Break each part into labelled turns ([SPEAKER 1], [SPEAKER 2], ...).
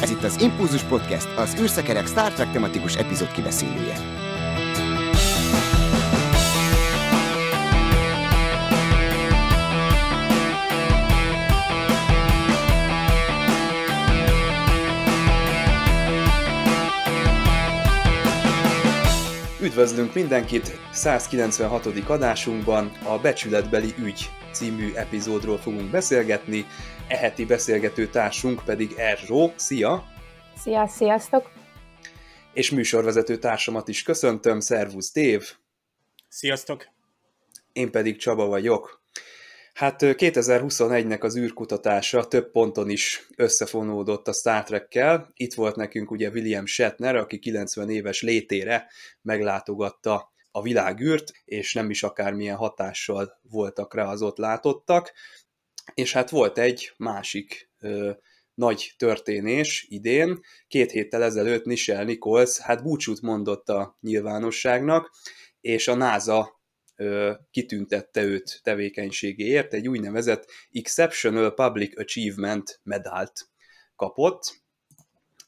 [SPEAKER 1] Ez itt az Impulzus Podcast, az űrszekerek Star Trek tematikus epizód kibeszélője.
[SPEAKER 2] Üdvözlünk mindenkit 196. adásunkban a Becsületbeli ügy című epizódról fogunk beszélgetni, eheti beszélgető társunk pedig Erzsó. Szia!
[SPEAKER 3] Szia, sziasztok!
[SPEAKER 2] És műsorvezető társamat is köszöntöm, szervusz Dév!
[SPEAKER 4] Sziasztok!
[SPEAKER 2] Én pedig Csaba vagyok. Hát 2021-nek az űrkutatása több ponton is összefonódott a Star Trek-kel. Itt volt nekünk ugye William Shatner, aki 90 éves létére meglátogatta a világűrt, és nem is akármilyen hatással voltak rá az ott látottak. És hát volt egy másik ö, nagy történés idén. Két héttel ezelőtt Nichelle Nichols hát búcsút mondott a nyilvánosságnak, és a NASA kitüntette őt tevékenységéért, egy úgynevezett Exceptional Public Achievement medált kapott,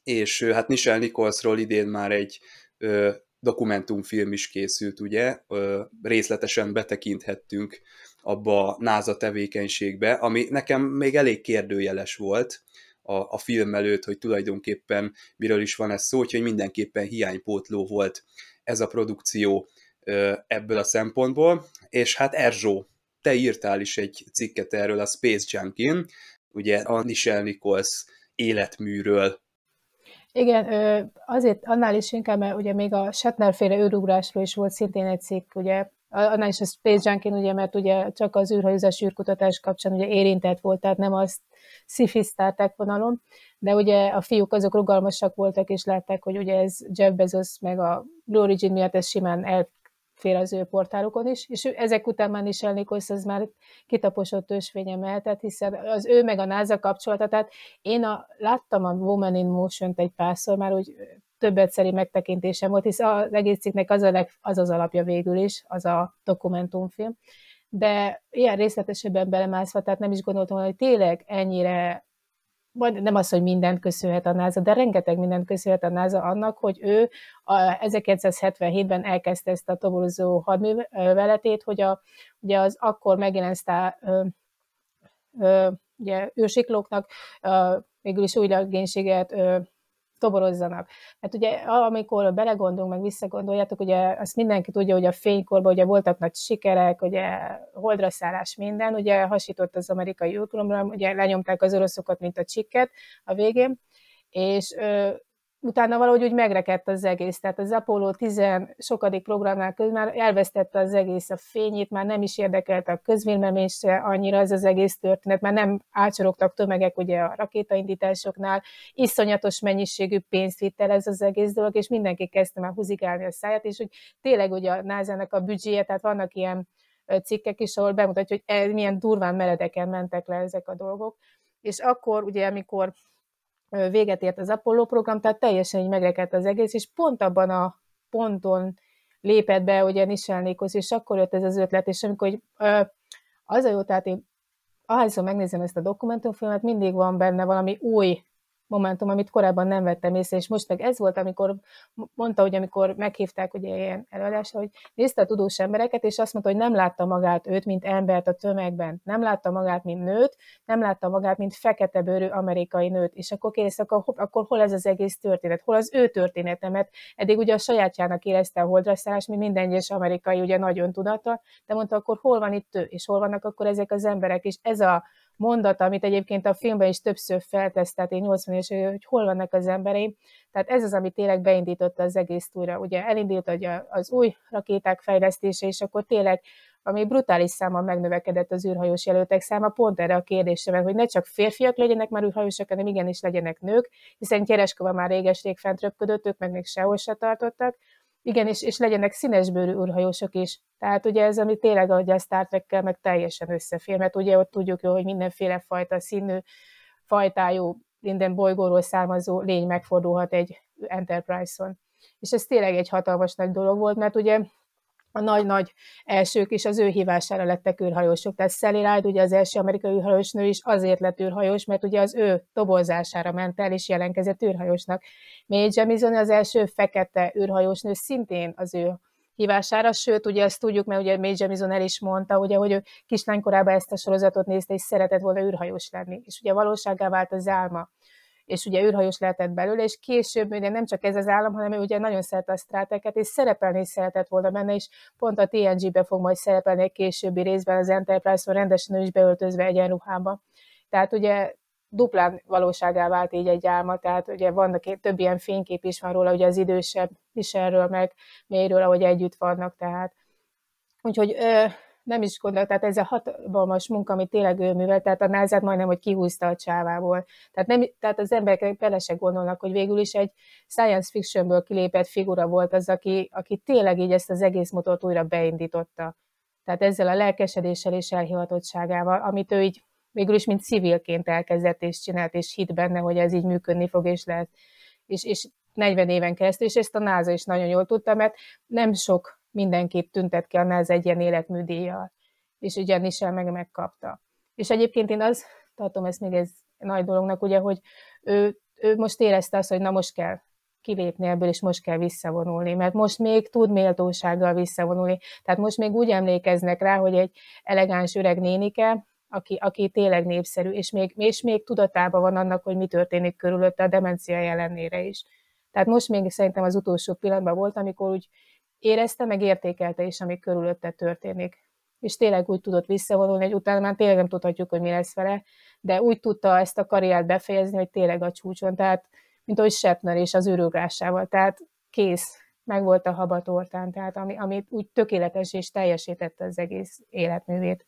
[SPEAKER 2] és hát Nichelle Nicholsról idén már egy ö, dokumentumfilm is készült, ugye, ö, részletesen betekinthettünk abba a NASA tevékenységbe, ami nekem még elég kérdőjeles volt a, a film előtt, hogy tulajdonképpen miről is van ez szó, úgyhogy mindenképpen hiánypótló volt ez a produkció ebből a szempontból, és hát Erzsó, te írtál is egy cikket erről a Space Junkin, ugye a Nichelle Nichols életműről.
[SPEAKER 3] Igen, azért annál is inkább, mert ugye még a Shatner féle őrugrásról is volt szintén egy cikk, ugye annál is a Space Junkin, ugye, mert ugye csak az űrhajózás űrkutatás kapcsán ugye érintett volt, tehát nem azt szifiztálták vonalon, de ugye a fiúk azok rugalmasak voltak, és látták, hogy ugye ez Jeff Bezos meg a Blue Origin miatt ez simán elfér az ő portálokon is, és ezek után már is Nichols az már kitaposott ősvénye mehetett, hiszen az ő meg a NASA kapcsolata, tehát én a, láttam a Woman in Motion-t egy párszor, már úgy több egyszeri megtekintésem volt, hisz az egész cikknek az, a leg, az az alapja végül is, az a dokumentumfilm. De ilyen részletesebben belemászva, tehát nem is gondoltam, hogy tényleg ennyire, vagy nem az, hogy mindent köszönhet a NASA, de rengeteg mindent köszönhet a NASA annak, hogy ő a 1977-ben elkezdte ezt a toborozó hadműveletét, hogy a, ugye az akkor megjelent sztá, ö, ö, ugye, ősiklóknak végül is új legénységet toborozzanak. Mert ugye amikor belegondolunk, meg visszagondoljátok, ugye azt mindenki tudja, hogy a fénykorban ugye voltak nagy sikerek, ugye holdra szállás minden, ugye hasított az amerikai űrprogramra, ugye lenyomták az oroszokat, mint a csikket a végén, és utána valahogy úgy megrekedt az egész. Tehát az Apollo 10 sokadik programnál közül már elvesztette az egész a fényét, már nem is érdekelte a közvéleményse annyira ez az egész történet, már nem ácsorogtak tömegek ugye a rakétaindításoknál, iszonyatos mennyiségű pénzt vitt el ez az egész dolog, és mindenki kezdte már huzigálni a száját, és hogy tényleg ugye a nasa a büdzséje, tehát vannak ilyen cikkek is, ahol bemutatja, hogy e, milyen durván meredeken mentek le ezek a dolgok. És akkor ugye, amikor véget ért az Apollo program, tehát teljesen így megrekedt az egész, és pont abban a ponton lépett be ugye Niselnékhoz, és akkor jött ez az ötlet, és amikor hogy, az a jó, tehát én ahányszor megnézem ezt a dokumentumfilmet, mindig van benne valami új momentum, amit korábban nem vettem észre, és most meg ez volt, amikor mondta, hogy amikor meghívták ugye ilyen előadásra, hogy nézte a tudós embereket, és azt mondta, hogy nem látta magát őt, mint embert a tömegben, nem látta magát, mint nőt, nem látta magát, mint fekete bőrű amerikai nőt, és akkor kérdez, akkor, akkor hol ez az egész történet, hol az ő története, mert eddig ugye a sajátjának érezte a holdraszállás, mint minden egyes amerikai ugye nagyon tudata, de mondta, akkor hol van itt ő, és hol vannak akkor ezek az emberek, és ez a mondat, amit egyébként a filmben is többször feltesz, tehát én 80 és hogy hol vannak az embereim. Tehát ez az, ami tényleg beindította az egész túra. Ugye elindult ugye az új rakéták fejlesztése, és akkor tényleg ami brutális számmal megnövekedett az űrhajós jelöltek száma, pont erre a kérdésre, hogy ne csak férfiak legyenek már űrhajósok, hanem igenis legyenek nők, hiszen Kereskova már réges-rég fent röpködött, ők meg még sehol se tartottak, igen, és, és legyenek színesbőrű űrhajósok is. Tehát ugye ez, ami tényleg, ahogy a Star trek meg teljesen összefér, mert ugye ott tudjuk jó, hogy mindenféle fajta színű, fajtájú, minden bolygóról származó lény megfordulhat egy Enterprise-on. És ez tényleg egy hatalmas nagy dolog volt, mert ugye a nagy-nagy elsők is az ő hívására lettek űrhajósok. Tehát Sally Ride, ugye az első amerikai űrhajós nő is azért lett űrhajós, mert ugye az ő tobozására ment el, és jelenkezett űrhajósnak. May Jemison az első fekete űrhajós nő szintén az ő hívására, sőt, ugye ezt tudjuk, mert ugye May Jemison el is mondta, ugye, hogy ő kislánykorában ezt a sorozatot nézte, és szeretett volna űrhajós lenni. És ugye valóságá vált az álma és ugye űrhajós lehetett belőle, és később ugye nem csak ez az állam, hanem ő ugye nagyon szerette a sztráteket, és szerepelni is szeretett volna benne, és pont a TNG-be fog majd szerepelni egy későbbi részben az Enterprise-on rendesen ő is beöltözve egyenruhába. Tehát ugye duplán valóságá vált így egy álma, tehát ugye vannak több ilyen fénykép is van róla, ugye az idősebb is erről, meg mélyről, ahogy együtt vannak, tehát úgyhogy ö, nem is gondolt, tehát ez a hatalmas munka, amit tényleg ő művel, tehát a názát majdnem, hogy kihúzta a csávából. Tehát, nem, tehát az emberek bele se gondolnak, hogy végül is egy science fictionből kilépett figura volt az, aki, aki tényleg így ezt az egész motort újra beindította. Tehát ezzel a lelkesedéssel és elhivatottságával, amit ő így végül is, mint civilként elkezdett és csinált, és hit benne, hogy ez így működni fog, és lehet. És, és 40 éven keresztül, és ezt a NASA is nagyon jól tudta, mert nem sok mindenképp tüntet ki annál az egy ilyen életműdíjjal. És ugye Nisel meg megkapta. És egyébként én az tartom ezt még ez nagy dolognak, ugye, hogy ő, ő most érezte azt, hogy na most kell kilépni ebből, és most kell visszavonulni, mert most még tud méltósággal visszavonulni. Tehát most még úgy emlékeznek rá, hogy egy elegáns öreg nénike, aki, aki tényleg népszerű, és még, és még tudatában van annak, hogy mi történik körülötte a demencia ellenére is. Tehát most még szerintem az utolsó pillanatban volt, amikor úgy érezte, meg értékelte is, ami körülötte történik. És tényleg úgy tudott visszavonulni, hogy utána már tényleg nem tudhatjuk, hogy mi lesz vele, de úgy tudta ezt a karriert befejezni, hogy tényleg a csúcson, tehát mint ahogy Shatner és az űrögrásával, tehát kész, meg volt a habatortán, tehát ami, amit úgy tökéletes és teljesítette az egész életművét.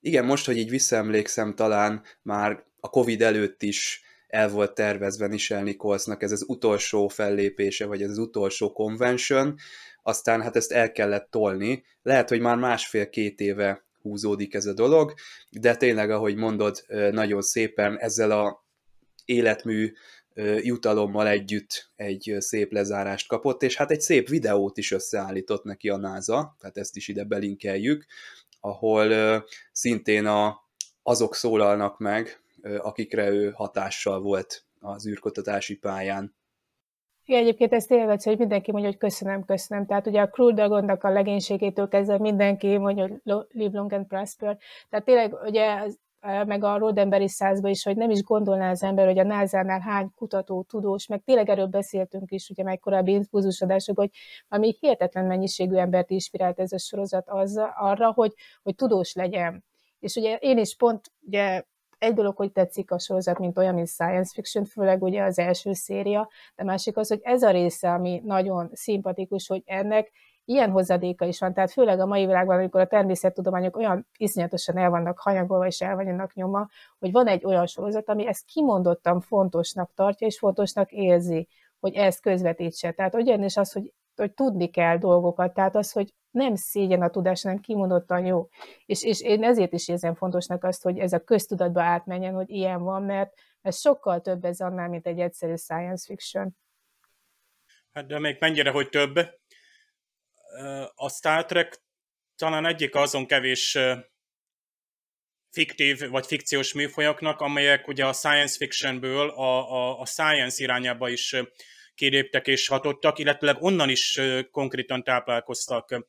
[SPEAKER 2] Igen, most, hogy így visszaemlékszem, talán már a Covid előtt is el volt tervezve Michelle Nicholsnak ez az utolsó fellépése, vagy ez az utolsó convention, aztán hát ezt el kellett tolni. Lehet, hogy már másfél-két éve húzódik ez a dolog, de tényleg, ahogy mondod, nagyon szépen ezzel a életmű jutalommal együtt egy szép lezárást kapott, és hát egy szép videót is összeállított neki a NASA, tehát ezt is ide belinkeljük, ahol szintén a, azok szólalnak meg, akikre ő hatással volt az űrkutatási pályán.
[SPEAKER 3] Igen, egyébként ezt élvező, hogy mindenki mondja, hogy köszönöm, köszönöm. Tehát ugye a Crew Dragonnak a legénységétől kezdve mindenki mondja, hogy live long and prosper. Tehát tényleg ugye meg a Rodemberi százba is, hogy nem is gondolná az ember, hogy a NASA-nál hány kutató, tudós, meg tényleg erről beszéltünk is, ugye meg korábbi impulzusodások, hogy ami hihetetlen mennyiségű embert inspirált ez a sorozat az, arra, hogy, hogy tudós legyen. És ugye én is pont ugye egy dolog, hogy tetszik a sorozat, mint olyan, mint science fiction, főleg ugye az első széria, de másik az, hogy ez a része, ami nagyon szimpatikus, hogy ennek ilyen hozadéka is van, tehát főleg a mai világban, amikor a természettudományok olyan iszonyatosan el vannak hanyagolva és el vannak nyoma, hogy van egy olyan sorozat, ami ezt kimondottan fontosnak tartja, és fontosnak érzi, hogy ezt közvetítse. Tehát ugyanis az, hogy, hogy tudni kell dolgokat, tehát az, hogy nem szégyen a tudás, hanem kimondottan jó. És, és én ezért is érzem fontosnak azt, hogy ez a köztudatba átmenjen, hogy ilyen van, mert ez sokkal több ez annál, mint egy egyszerű science fiction.
[SPEAKER 4] Hát de még mennyire, hogy több. A Star Trek talán egyik azon kevés fiktív vagy fikciós műfajoknak, amelyek ugye a science fictionből a, a, a science irányába is kiléptek és hatottak, illetve onnan is konkrétan táplálkoztak.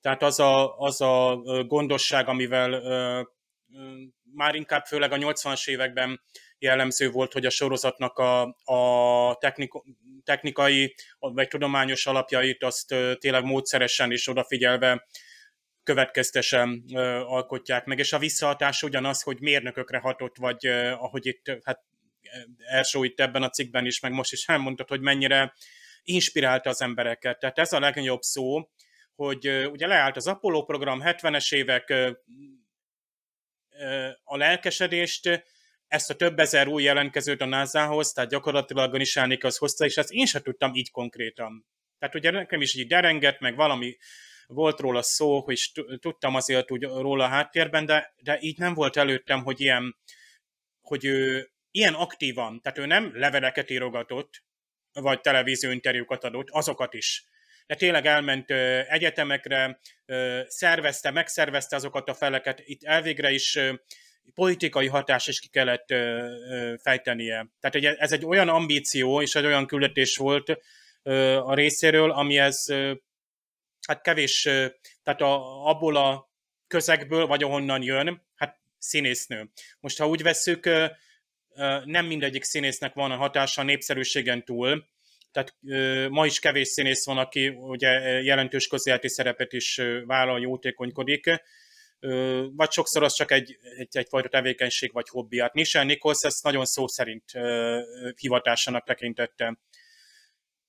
[SPEAKER 4] Tehát az a, az a gondosság, amivel már inkább főleg a 80-as években jellemző volt, hogy a sorozatnak a, a technika, technikai vagy tudományos alapjait azt tényleg módszeresen és odafigyelve következtesen alkotják meg, és a visszahatás ugyanaz, hogy mérnökökre hatott, vagy ahogy itt, hát Ersó itt ebben a cikkben is, meg most is elmondtad, hogy mennyire inspirálta az embereket. Tehát ez a legnagyobb szó, hogy ugye leállt az Apollo program, 70-es évek a lelkesedést, ezt a több ezer új jelentkezőt a NASA-hoz, tehát gyakorlatilag a az hozta, és ezt én sem tudtam így konkrétan. Tehát ugye nekem is így derengett, meg valami volt róla szó, és tudtam azért úgy róla a háttérben, de, de így nem volt előttem, hogy ilyen, hogy ő ilyen aktívan, tehát ő nem leveleket írogatott, vagy televízió interjúkat adott, azokat is, de tényleg elment egyetemekre, szervezte, megszervezte azokat a feleket, itt elvégre is politikai hatás is ki kellett fejtenie. Tehát ez egy olyan ambíció és egy olyan küldetés volt a részéről, ami ez hát kevés, tehát a, abból a közegből, vagy ahonnan jön, hát színésznő. Most ha úgy vesszük, nem mindegyik színésznek van a hatása a népszerűségen túl, tehát ma is kevés színész van, aki ugye jelentős közéleti szerepet is vállal, jótékonykodik, vagy sokszor az csak egy, egy, egyfajta tevékenység vagy hobbi. Hát Michelle Nichols ezt nagyon szó szerint hivatásának tekintette.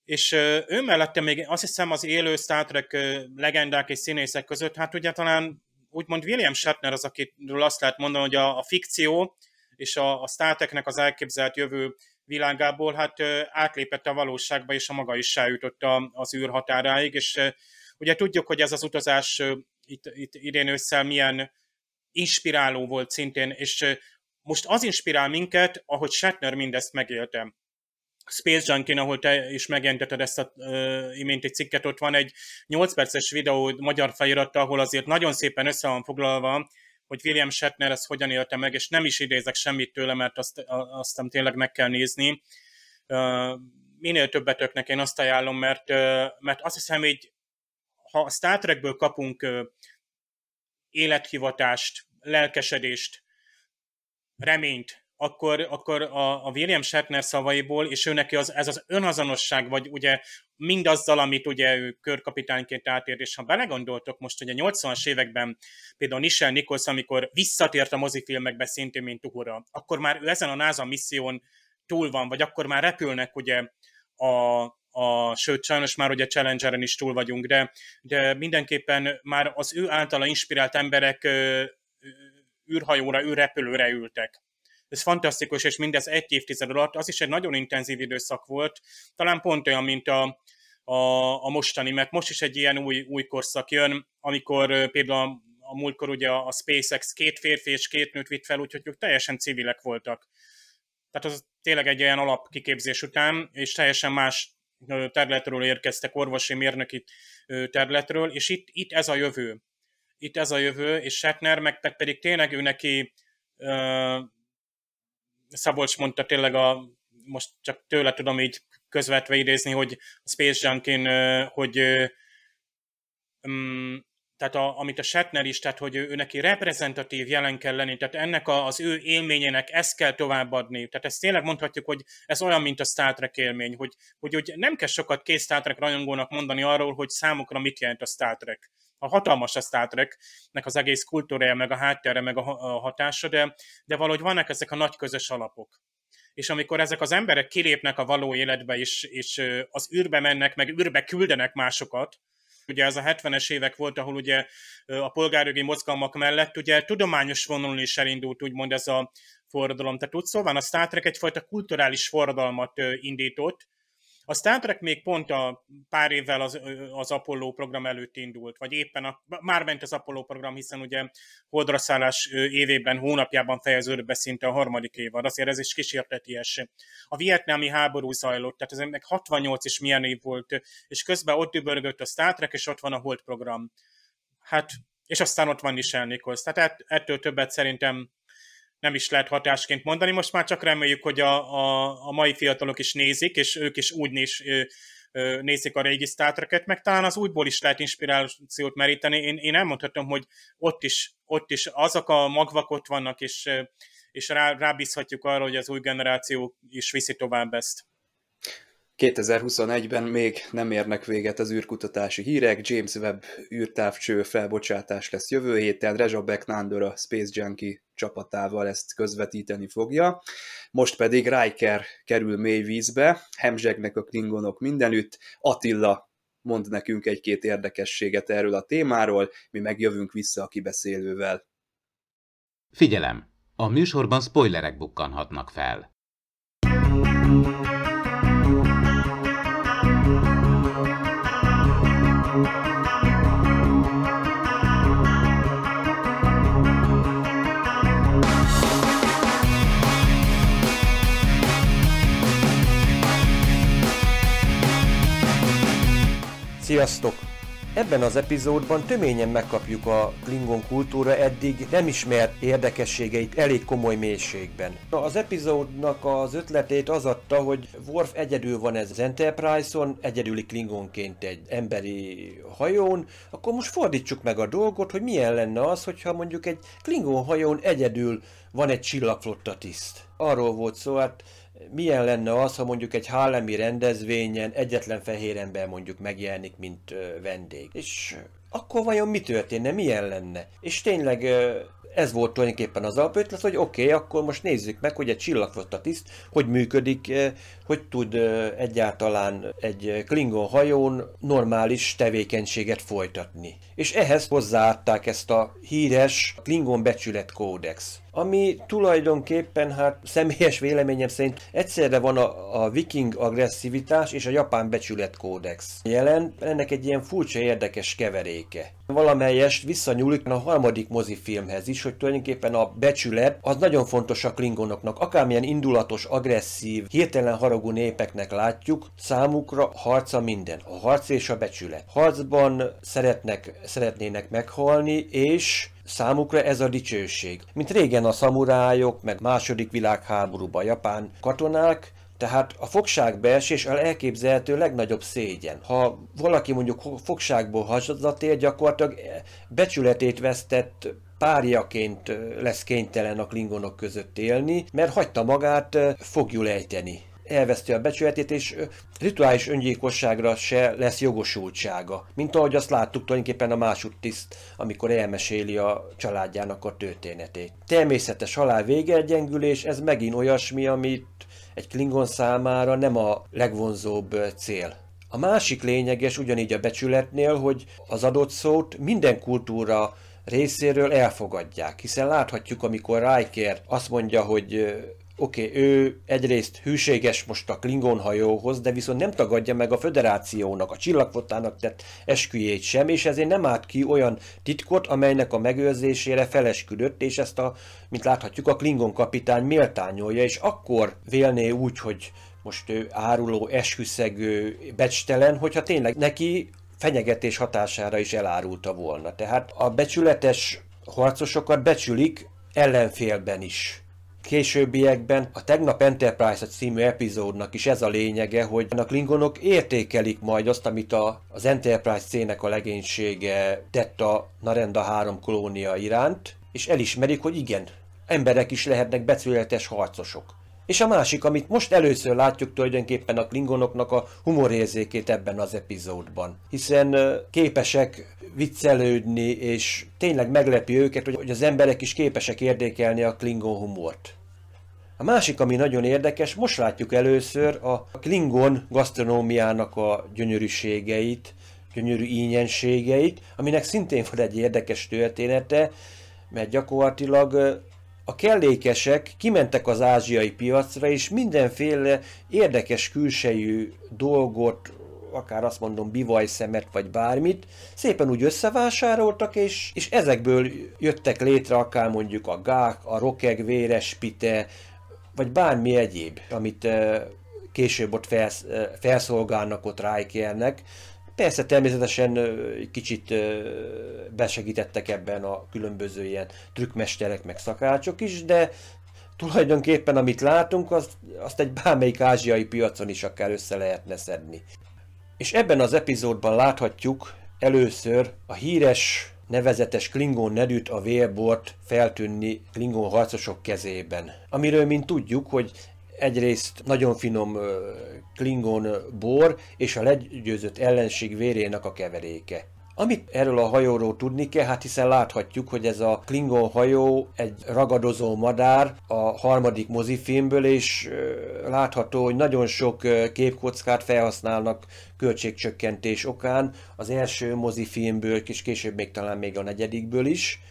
[SPEAKER 4] És ő mellette még azt hiszem az élő Star Trek legendák és színészek között, hát ugye talán úgymond William Shatner az, akiről azt lehet mondani, hogy a, a fikció és a, a Star Treknek az elképzelt jövő világából hát átlépett a valóságba, és a maga is eljutott az űr határáig, és ugye tudjuk, hogy ez az utazás itt, itt idén ősszel milyen inspiráló volt szintén, és most az inspirál minket, ahogy Shatner mindezt megélte. Space Junkin, ahol te is megjelentetted ezt a uh, iménti cikket, ott van egy 8 perces videó magyar feliratta, ahol azért nagyon szépen össze van foglalva, hogy William Shatner ezt hogyan élte meg, és nem is idézek semmit tőle, mert azt, azt tényleg meg kell nézni. Minél többet öknek én azt ajánlom, mert, mert azt hiszem, hogy ha a Star Trekből kapunk élethivatást, lelkesedést, reményt, akkor, akkor a, a William Shatner szavaiból, és ő neki az, ez az önazonosság, vagy ugye mindazzal, amit ugye ő körkapitányként átért, és ha belegondoltok most, hogy a 80-as években például Nichelle Nichols, amikor visszatért a mozifilmekbe szintén, mint Uhura, akkor már ő ezen a NASA misszión túl van, vagy akkor már repülnek ugye a, a, sőt, sajnos már ugye Challengeren is túl vagyunk, de, de mindenképpen már az ő általa inspirált emberek űrhajóra, űrrepülőre ültek ez fantasztikus, és mindez egy évtized alatt, az is egy nagyon intenzív időszak volt, talán pont olyan, mint a, a, a mostani, mert most is egy ilyen új, új korszak jön, amikor például a, a múltkor ugye a SpaceX két férfi és két nőt vitt fel, úgyhogy ők teljesen civilek voltak. Tehát az tényleg egy olyan alapkiképzés után, és teljesen más területről érkeztek, orvosi mérnöki területről, és itt, itt ez a jövő. Itt ez a jövő, és Shatner meg pedig tényleg ő neki Szabolcs mondta tényleg a, most csak tőle tudom így közvetve idézni, hogy a Space Junkin, hogy um, tehát a, amit a Shatner is, tehát hogy ő, ő neki reprezentatív jelen kell lenni, tehát ennek a, az ő élményének ezt kell továbbadni. Tehát ezt tényleg mondhatjuk, hogy ez olyan, mint a Star Trek élmény, hogy, hogy, hogy nem kell sokat két Star Trek rajongónak mondani arról, hogy számukra mit jelent a Star Trek. A hatalmas a Star Treknek az egész kultúrája, meg a háttere, meg a hatása, de, de valahogy vannak ezek a nagy közös alapok és amikor ezek az emberek kilépnek a való életbe, és, és az űrbe mennek, meg űrbe küldenek másokat, Ugye ez a 70-es évek volt, ahol ugye a polgárjogi mozgalmak mellett ugye tudományos vonalon is elindult úgymond ez a forradalom. Tehát úgy szóval a Star Trek egyfajta kulturális forradalmat indított, a Star Trek még pont a pár évvel az, az Apollo program előtt indult, vagy éppen a, már ment az Apollo program, hiszen ugye holdraszállás évében, hónapjában fejeződött be szinte a harmadik évad, azért ez is kísérteties. A vietnámi háború zajlott, tehát ez meg 68 is milyen év volt, és közben ott dübörgött a Star Trek, és ott van a Hold program. Hát, és aztán ott van is Nichols. Tehát ettől többet szerintem nem is lehet hatásként mondani. Most már csak reméljük, hogy a, a, a mai fiatalok is nézik, és ők is úgy is nézik a régi Star meg talán az újból is lehet inspirációt meríteni. Én, én elmondhatom, hogy ott is, ott is azok a magvak ott vannak, és, és rá, rábízhatjuk arra, hogy az új generáció is viszi tovább ezt.
[SPEAKER 2] 2021-ben még nem érnek véget az űrkutatási hírek, James Webb űrtávcső felbocsátás lesz jövő héten, Reza Becknander a Space Junkie csapatával ezt közvetíteni fogja. Most pedig Riker kerül mély vízbe, hemzsegnek a klingonok mindenütt, Attila mond nekünk egy-két érdekességet erről a témáról, mi megjövünk vissza a kibeszélővel.
[SPEAKER 5] Figyelem! A műsorban spoilerek bukkanhatnak fel.
[SPEAKER 6] Sziasztok! Ebben az epizódban töményen megkapjuk a Klingon kultúra eddig nem ismert érdekességeit elég komoly mélységben. Az epizódnak az ötletét az adta, hogy Worf egyedül van ez az Enterprise-on, egyedüli Klingonként egy emberi hajón, akkor most fordítsuk meg a dolgot, hogy milyen lenne az, hogyha mondjuk egy Klingon hajón egyedül van egy csillagflotta tiszt. Arról volt szó, hát milyen lenne az, ha mondjuk egy hálemi rendezvényen egyetlen fehér ember mondjuk megjelenik, mint vendég. És akkor vajon mi történne, milyen lenne? És tényleg ez volt tulajdonképpen az alapötlet, hogy oké, okay, akkor most nézzük meg, hogy egy csillagflotta tiszt hogy működik, hogy tud egyáltalán egy Klingon hajón normális tevékenységet folytatni. És ehhez hozzáadták ezt a híres Klingon becsület kódex ami tulajdonképpen, hát személyes véleményem szerint egyszerre van a, a viking agresszivitás és a japán becsületkódex jelen, ennek egy ilyen furcsa érdekes keveréke. Valamelyest visszanyúlik a harmadik mozifilmhez is, hogy tulajdonképpen a becsület az nagyon fontos a klingonoknak. Akármilyen indulatos, agresszív, hirtelen haragú népeknek látjuk, számukra harca minden. A harc és a becsület. Harcban szeretnek, szeretnének meghalni, és Számukra ez a dicsőség. Mint régen a szamurájok, meg második világháborúban japán katonák, tehát a fogságbeesés a elképzelhető legnagyobb szégyen. Ha valaki mondjuk fogságból hazatér, gyakorlatilag becsületét vesztett párjaként lesz kénytelen a klingonok között élni, mert hagyta magát fogjul ejteni elveszti a becsületét, és rituális öngyilkosságra se lesz jogosultsága. Mint ahogy azt láttuk tulajdonképpen a másodtiszt, amikor elmeséli a családjának a történetét. Természetes halál végegyengülés, ez megint olyasmi, amit egy Klingon számára nem a legvonzóbb cél. A másik lényeges ugyanígy a becsületnél, hogy az adott szót minden kultúra részéről elfogadják, hiszen láthatjuk, amikor Riker azt mondja, hogy oké, okay, ő egyrészt hűséges most a Klingon hajóhoz, de viszont nem tagadja meg a föderációnak, a csillagfotának tett esküjét sem, és ezért nem állt ki olyan titkot, amelynek a megőrzésére felesküdött, és ezt a, mint láthatjuk, a Klingon kapitány méltányolja, és akkor vélné úgy, hogy most ő áruló, esküszegő, becstelen, hogyha tényleg neki fenyegetés hatására is elárulta volna. Tehát a becsületes harcosokat becsülik ellenfélben is későbbiekben a tegnap Enterprise című epizódnak is ez a lényege, hogy a klingonok értékelik majd azt, amit a, az Enterprise cének a legénysége tett a Narenda 3 kolónia iránt, és elismerik, hogy igen, emberek is lehetnek becsületes harcosok. És a másik, amit most először látjuk tulajdonképpen a klingonoknak a humorérzékét ebben az epizódban. Hiszen képesek viccelődni, és tényleg meglepi őket, hogy az emberek is képesek érdekelni a klingon humort. A másik, ami nagyon érdekes, most látjuk először a klingon gasztronómiának a gyönyörűségeit, gyönyörű ínyenségeit, aminek szintén van egy érdekes története, mert gyakorlatilag a kellékesek kimentek az ázsiai piacra, és mindenféle érdekes külsejű dolgot, akár azt mondom bivajszemet vagy bármit, szépen úgy összevásároltak, és, és ezekből jöttek létre akár mondjuk a gák, a rokeg, véres pite, vagy bármi egyéb, amit később ott felsz, felszolgálnak ott Rikernek. Persze természetesen egy kicsit besegítettek ebben a különböző ilyen trükkmesterek meg szakácsok is, de tulajdonképpen amit látunk, azt, azt egy bármelyik ázsiai piacon is akár össze lehetne szedni. És ebben az epizódban láthatjuk először a híres nevezetes Klingon nedűt a vérbort feltűnni Klingon harcosok kezében. Amiről mint tudjuk, hogy egyrészt nagyon finom Klingon bor és a legyőzött ellenség vérének a keveréke. Amit erről a hajóról tudni kell, hát hiszen láthatjuk, hogy ez a Klingon hajó egy ragadozó madár a harmadik mozifilmből, és látható, hogy nagyon sok képkockát felhasználnak költségcsökkentés okán az első mozifilmből, és később még talán még a negyedikből is.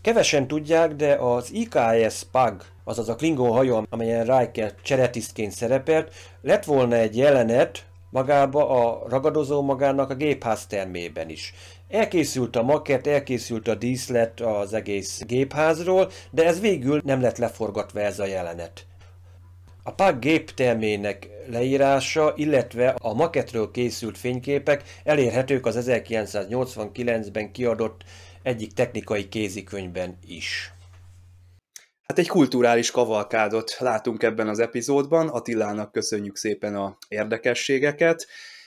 [SPEAKER 6] Kevesen tudják, de az IKS PAG, azaz a Klingon hajó, amelyen Riker cseretisztként szerepelt, lett volna egy jelenet, magába a ragadozó magának a gépház termében is. Elkészült a maket, elkészült a díszlet az egész gépházról, de ez végül nem lett leforgatva ez a jelenet. A PAK géptermének leírása, illetve a maketről készült fényképek elérhetők az 1989-ben kiadott egyik technikai kézikönyvben is.
[SPEAKER 2] Hát egy kulturális kavalkádot látunk ebben az epizódban, Attilának köszönjük szépen a érdekességeket.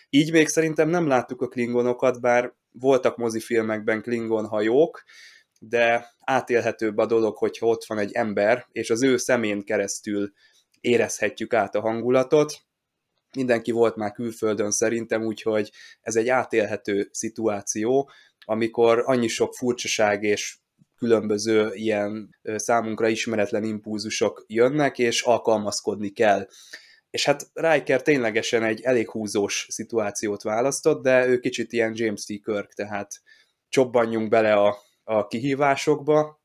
[SPEAKER 2] Így még szerintem nem láttuk a klingonokat, bár voltak mozifilmekben klingon hajók, de átélhetőbb a dolog, hogyha ott van egy ember, és az ő szemén keresztül érezhetjük át a hangulatot. Mindenki volt már külföldön szerintem, úgyhogy ez egy átélhető szituáció, amikor annyi sok furcsaság és különböző ilyen számunkra ismeretlen impulzusok jönnek, és alkalmazkodni kell. És hát Riker ténylegesen egy elég húzós szituációt választott, de ő kicsit ilyen James T. Kirk, tehát csobbanjunk bele a, a kihívásokba,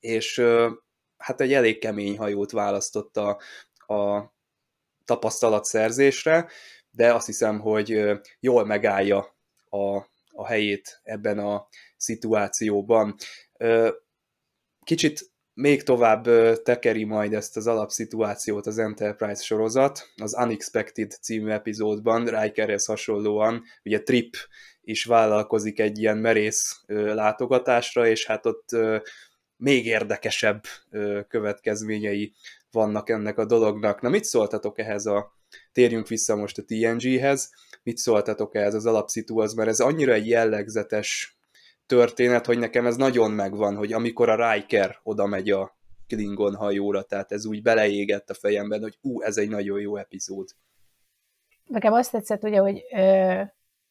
[SPEAKER 2] és hát egy elég kemény hajót választotta a tapasztalatszerzésre, de azt hiszem, hogy jól megállja a, a helyét ebben a szituációban. Kicsit még tovább tekeri majd ezt az alapszituációt az Enterprise sorozat. Az Unexpected című epizódban Rikerhez hasonlóan, ugye Trip is vállalkozik egy ilyen merész látogatásra, és hát ott még érdekesebb következményei vannak ennek a dolognak. Na mit szóltatok ehhez a, térjünk vissza most a TNG-hez, mit szóltatok ehhez az alapszituaz, mert ez annyira egy jellegzetes történet, hogy nekem ez nagyon megvan, hogy amikor a Riker oda megy a Klingon hajóra, tehát ez úgy beleégett a fejemben, hogy ú, ez egy nagyon jó epizód.
[SPEAKER 3] Nekem azt tetszett, ugye, hogy ö,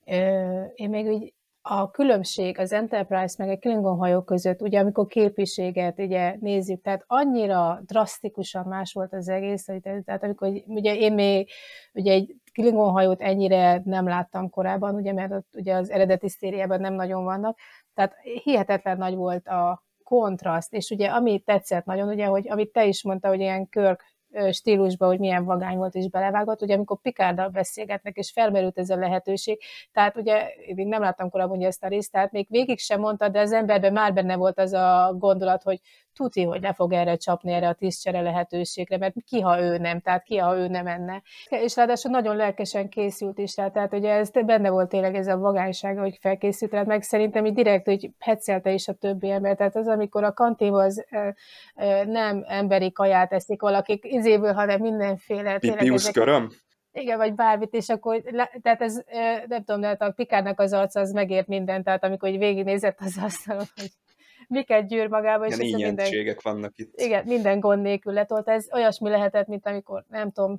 [SPEAKER 3] ö, én még úgy a különbség az Enterprise meg a Klingon hajó között, ugye amikor képiséget ugye nézzük, tehát annyira drasztikusan más volt az egész, tehát amikor ugye én még ugye egy Klingon hajót ennyire nem láttam korábban, ugye, mert ott ugye az eredeti szériában nem nagyon vannak, tehát hihetetlen nagy volt a kontraszt, és ugye ami tetszett nagyon, ugye, hogy amit te is mondta, hogy ilyen Kirk stílusba, hogy milyen vagány volt és belevágott, ugye amikor Pikárdal beszélgetnek, és felmerült ez a lehetőség, tehát ugye én nem láttam korábban ezt a részt, tehát még végig sem mondta, de az emberben már benne volt az a gondolat, hogy tuti, hogy le fog erre csapni, erre a tisztcsere lehetőségre, mert ki, ha ő nem, tehát ki, ha ő nem enne. És ráadásul nagyon lelkesen készült is rá, tehát ugye ez benne volt tényleg ez a vagánysága, hogy felkészült rá, meg szerintem így direkt, hogy hetszelte is a többi ember, tehát az, amikor a kantinban az nem emberi kaját eszik valakik izéből, hanem mindenféle.
[SPEAKER 2] Pipiusz köröm?
[SPEAKER 3] Igen, vagy bármit, és akkor, tehát ez, nem tudom, de a Pikárnak az arca az megért mindent, tehát amikor így végignézett az asztalon, hogy miket gyűr magába.
[SPEAKER 2] És Igen, minden, vannak itt.
[SPEAKER 3] Igen, minden gond nélkül letolt. Ez olyasmi lehetett, mint amikor, nem tudom,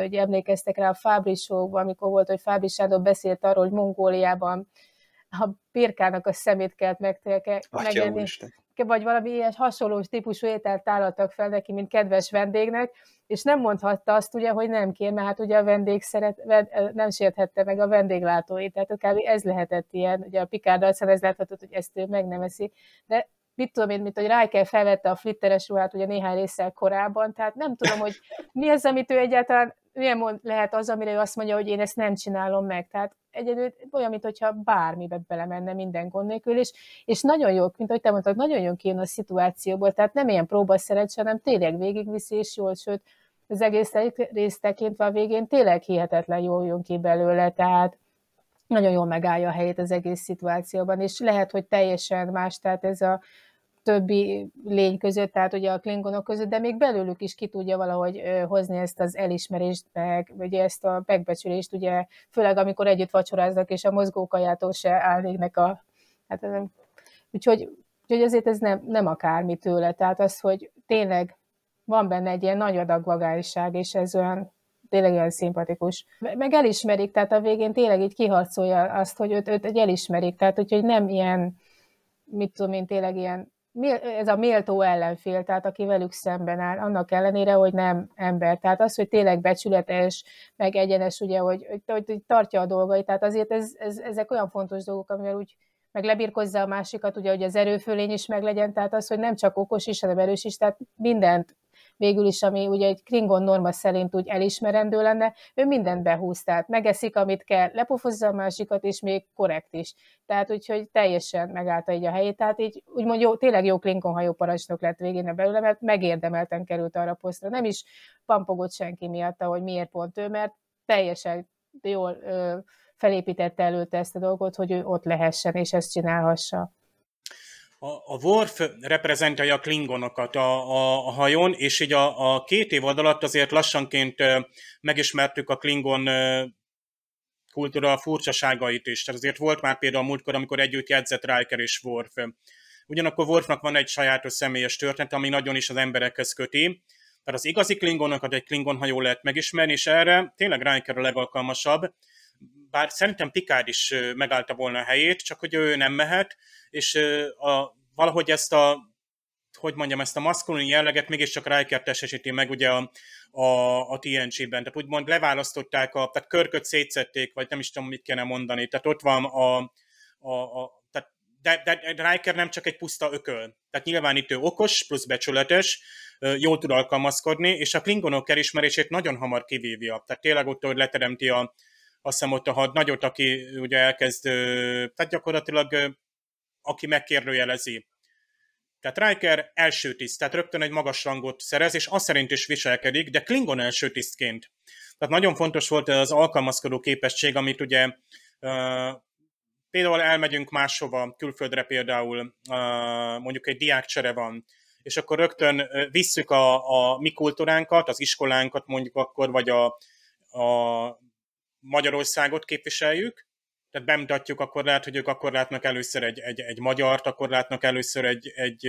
[SPEAKER 3] hogy emlékeztek rá a Fábri amikor volt, hogy Fábri Sándor beszélt arról, hogy Mongóliában a birkának a szemét kellett megtélke, megenni vagy valami ilyen hasonló típusú ételt tálaltak fel neki, mint kedves vendégnek, és nem mondhatta azt ugye, hogy nem kér, mert hát ugye a vendég szeret, nem sérthette meg a vendéglátóit, tehát kb. ez lehetett ilyen, ugye a Picard arcán ez lehetett, hogy ezt ő meg nem eszi, de mit tudom én, mint hogy Riker felvette a flitteres ruhát ugye néhány résszel korábban, tehát nem tudom, hogy mi az, amit ő egyáltalán, milyen mond, lehet az, amire ő azt mondja, hogy én ezt nem csinálom meg. Tehát egyedül olyan, mintha bármibe belemenne minden gond nélkül, és, és nagyon jó, mint ahogy te mondtad, nagyon jön kijön a szituációból, tehát nem ilyen próbaszeret, hanem tényleg végigviszi, és jól, sőt, az egész részt tekintve a végén tényleg hihetetlen jól jön ki belőle, tehát nagyon jól megállja a helyét az egész szituációban, és lehet, hogy teljesen más, tehát ez a többi lény között, tehát ugye a klingonok között, de még belőlük is ki tudja valahogy hozni ezt az elismerést, meg ugye ezt a megbecsülést, ugye főleg amikor együtt vacsoráznak, és a mozgókajától se állnéknek a... Hát, úgyhogy, úgyhogy azért ez nem, nem akármi tőle, tehát az, hogy tényleg van benne egy ilyen nagy adag vagányság, és ez olyan tényleg olyan szimpatikus. Meg elismerik, tehát a végén tényleg így kiharcolja azt, hogy őt, őt elismerik, tehát úgyhogy nem ilyen, mit tudom én, tényleg ilyen ez a méltó ellenfél, tehát aki velük szemben áll, annak ellenére, hogy nem ember. Tehát az, hogy tényleg becsületes, meg egyenes, ugye, hogy, hogy, hogy tartja a dolgait, tehát azért ez, ez, ezek olyan fontos dolgok, amivel úgy meg lebírkozza a másikat, ugye, hogy az erőfölény is meglegyen, tehát az, hogy nem csak okos is, hanem erős is, tehát mindent végül is, ami ugye egy Klingon norma szerint úgy elismerendő lenne, ő mindent behúz, tehát megeszik, amit kell, lepofozza a másikat, és még korrekt is. Tehát úgyhogy teljesen megállta így a helyét, tehát így úgymond jó, tényleg jó Klingon hajóparancsnok lett végén belőle, mert megérdemelten került arra a posztra. Nem is pampogott senki miatt, hogy miért pont ő, mert teljesen jól ö, felépítette előtte ezt a dolgot, hogy ő ott lehessen, és ezt csinálhassa.
[SPEAKER 4] A, a Worf reprezentálja a klingonokat a, a, a hajón, és így a, a két év alatt azért lassanként megismertük a klingon kultúra furcsaságait is. Tehát azért volt már például a múltkor, amikor együtt jegyzett Riker és Worf. Ugyanakkor Worfnak van egy sajátos személyes történet, ami nagyon is az emberekhez köti. Tehát az igazi klingonokat egy klingon hajó lehet megismerni, és erre tényleg Riker a legalkalmasabb, bár szerintem Picard is megállta volna a helyét, csak hogy ő nem mehet, és a, valahogy ezt a hogy mondjam, ezt a maszkulin jelleget mégiscsak Riker testesíti meg ugye a, a, a TNG-ben. Tehát úgymond leválasztották, a, tehát körköt szétszették, vagy nem is tudom, mit kéne mondani. Tehát ott van a, a, a tehát de, de Riker nem csak egy puszta ököl. Tehát nyilván itt ő okos, plusz becsületes, jól tud alkalmazkodni, és a klingonok elismerését nagyon hamar kivívja. Tehát tényleg ott, hogy leteremti a, azt hiszem ott a had nagyot, aki ugye elkezd, tehát gyakorlatilag aki megkérdőjelezi. Tehát Riker első tiszt, tehát rögtön egy magas rangot szerez, és azt szerint is viselkedik, de Klingon első tisztként. Tehát nagyon fontos volt az alkalmazkodó képesség, amit ugye például elmegyünk máshova, külföldre például, mondjuk egy diákcsere van, és akkor rögtön visszük a, a mi kultúránkat, az iskolánkat mondjuk akkor, vagy a, a Magyarországot képviseljük, tehát bemutatjuk, akkor lehet, hogy ők akkor látnak először egy, egy, egy magyart, akkor látnak először egy, egy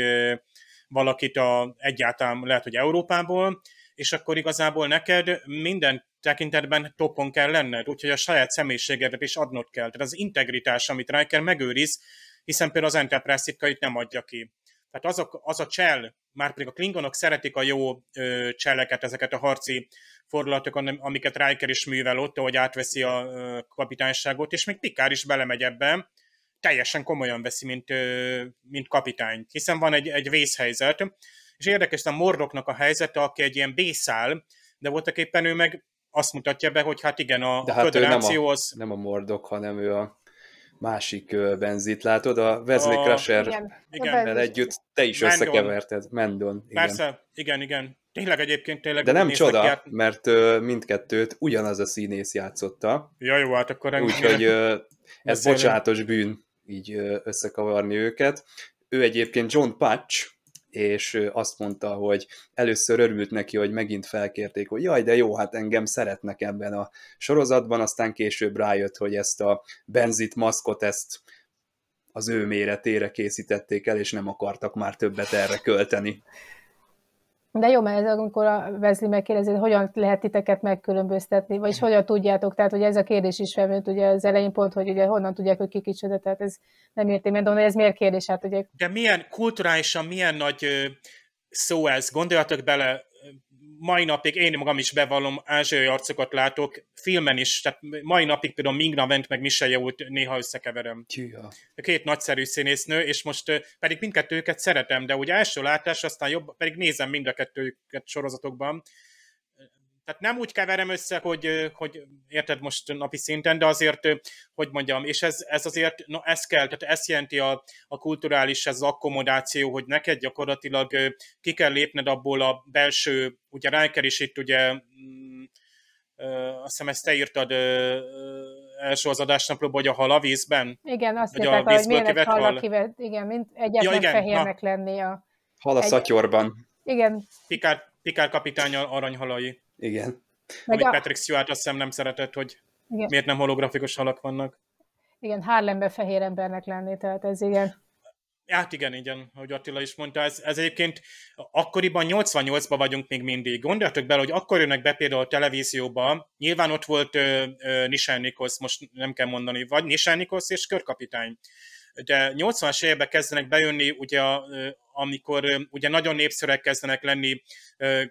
[SPEAKER 4] valakit a, egyáltalán lehet, hogy Európából, és akkor igazából neked minden tekintetben topon kell lenned, úgyhogy a saját személyiségedet is adnod kell. Tehát az integritás, amit Riker megőriz, hiszen például az Enterprise titkait nem adja ki. Tehát az a, az a csel, már pedig a klingonok szeretik a jó ö, cseleket, ezeket a harci fordulatokat, amiket Riker is művel ott, hogy átveszi a ö, kapitányságot, és még Pikár is belemegy ebbe, teljesen komolyan veszi, mint, ö, mint kapitány, hiszen van egy, egy vészhelyzet, és érdekes a Mordoknak a helyzete, aki egy ilyen bészál, de voltak éppen ő meg azt mutatja be, hogy hát igen, a
[SPEAKER 2] de hát nem a, az... nem a Mordok, hanem ő a másik benzit, látod? A Wesley a... Crusher igen, igen. együtt te is Mendon. összekeverted. Mendon.
[SPEAKER 4] Igen. Persze, igen, igen. Tényleg egyébként tényleg...
[SPEAKER 2] De nem csoda, járt... mert uh, mindkettőt ugyanaz a színész játszotta.
[SPEAKER 4] Ja, jó, hát akkor...
[SPEAKER 2] Úgyhogy ez bocsánatos bűn így összekavarni őket. Ő egyébként John Patch, és azt mondta, hogy először örült neki, hogy megint felkérték, hogy jaj, de jó, hát engem szeretnek ebben a sorozatban, aztán később rájött, hogy ezt a benzit maszkot, ezt az ő méretére készítették el, és nem akartak már többet erre költeni.
[SPEAKER 3] De jó, mert ez, amikor a Wesley megkérdezi, hogyan lehet titeket megkülönböztetni, vagyis hogyan tudjátok, tehát hogy ez a kérdés is felmerült ugye az elején pont, hogy ugye honnan tudják, hogy ki kicsoda, tehát ez nem értem, de ez miért kérdés? Hát ugye...
[SPEAKER 4] De milyen kulturálisan, milyen nagy szó ez, gondoljatok bele, mai napig én magam is bevallom, ázsiai arcokat látok, filmen is, tehát mai napig például Ming Vent meg Michelle Yeoh-t néha összekeverem.
[SPEAKER 2] Tűha.
[SPEAKER 4] Két nagyszerű színésznő, és most pedig mindkettőket szeretem, de ugye első látás, aztán jobb, pedig nézem mind a kettőket sorozatokban, tehát nem úgy keverem össze, hogy, hogy érted most napi szinten, de azért, hogy mondjam, és ez, ez azért, no ez kell, tehát ez jelenti a, a kulturális, ez az akkomodáció, hogy neked gyakorlatilag ki kell lépned abból a belső, ugye Riker is itt ugye, mm, azt hiszem ezt te írtad első az adásnaplóban, hogy a hal a vízben?
[SPEAKER 3] Igen, azt írták, hogy miért hal kivet, igen, mint egyetlen ja, igen, fehérnek na. lenni a...
[SPEAKER 2] Hal a egy... szatyorban.
[SPEAKER 3] Igen.
[SPEAKER 4] Pikár, Pikár kapitány aranyhalai.
[SPEAKER 2] Igen.
[SPEAKER 4] Meg Amit a... Patrick Stewart azt hiszem nem szeretett, hogy igen. miért nem holografikus halak vannak.
[SPEAKER 3] Igen, Harlembe fehér embernek lenni, tehát ez igen.
[SPEAKER 4] Hát igen, igen, ahogy Attila is mondta, ez, ez egyébként akkoriban 88-ban vagyunk még mindig. Gondoljatok bele, hogy akkor jönnek be például a televízióba, nyilván ott volt uh, uh, Nisán Nikos, most nem kell mondani, vagy Nisán Nikos és körkapitány de 80-as években kezdenek bejönni, ugye, amikor ugye nagyon népszerűek kezdenek lenni,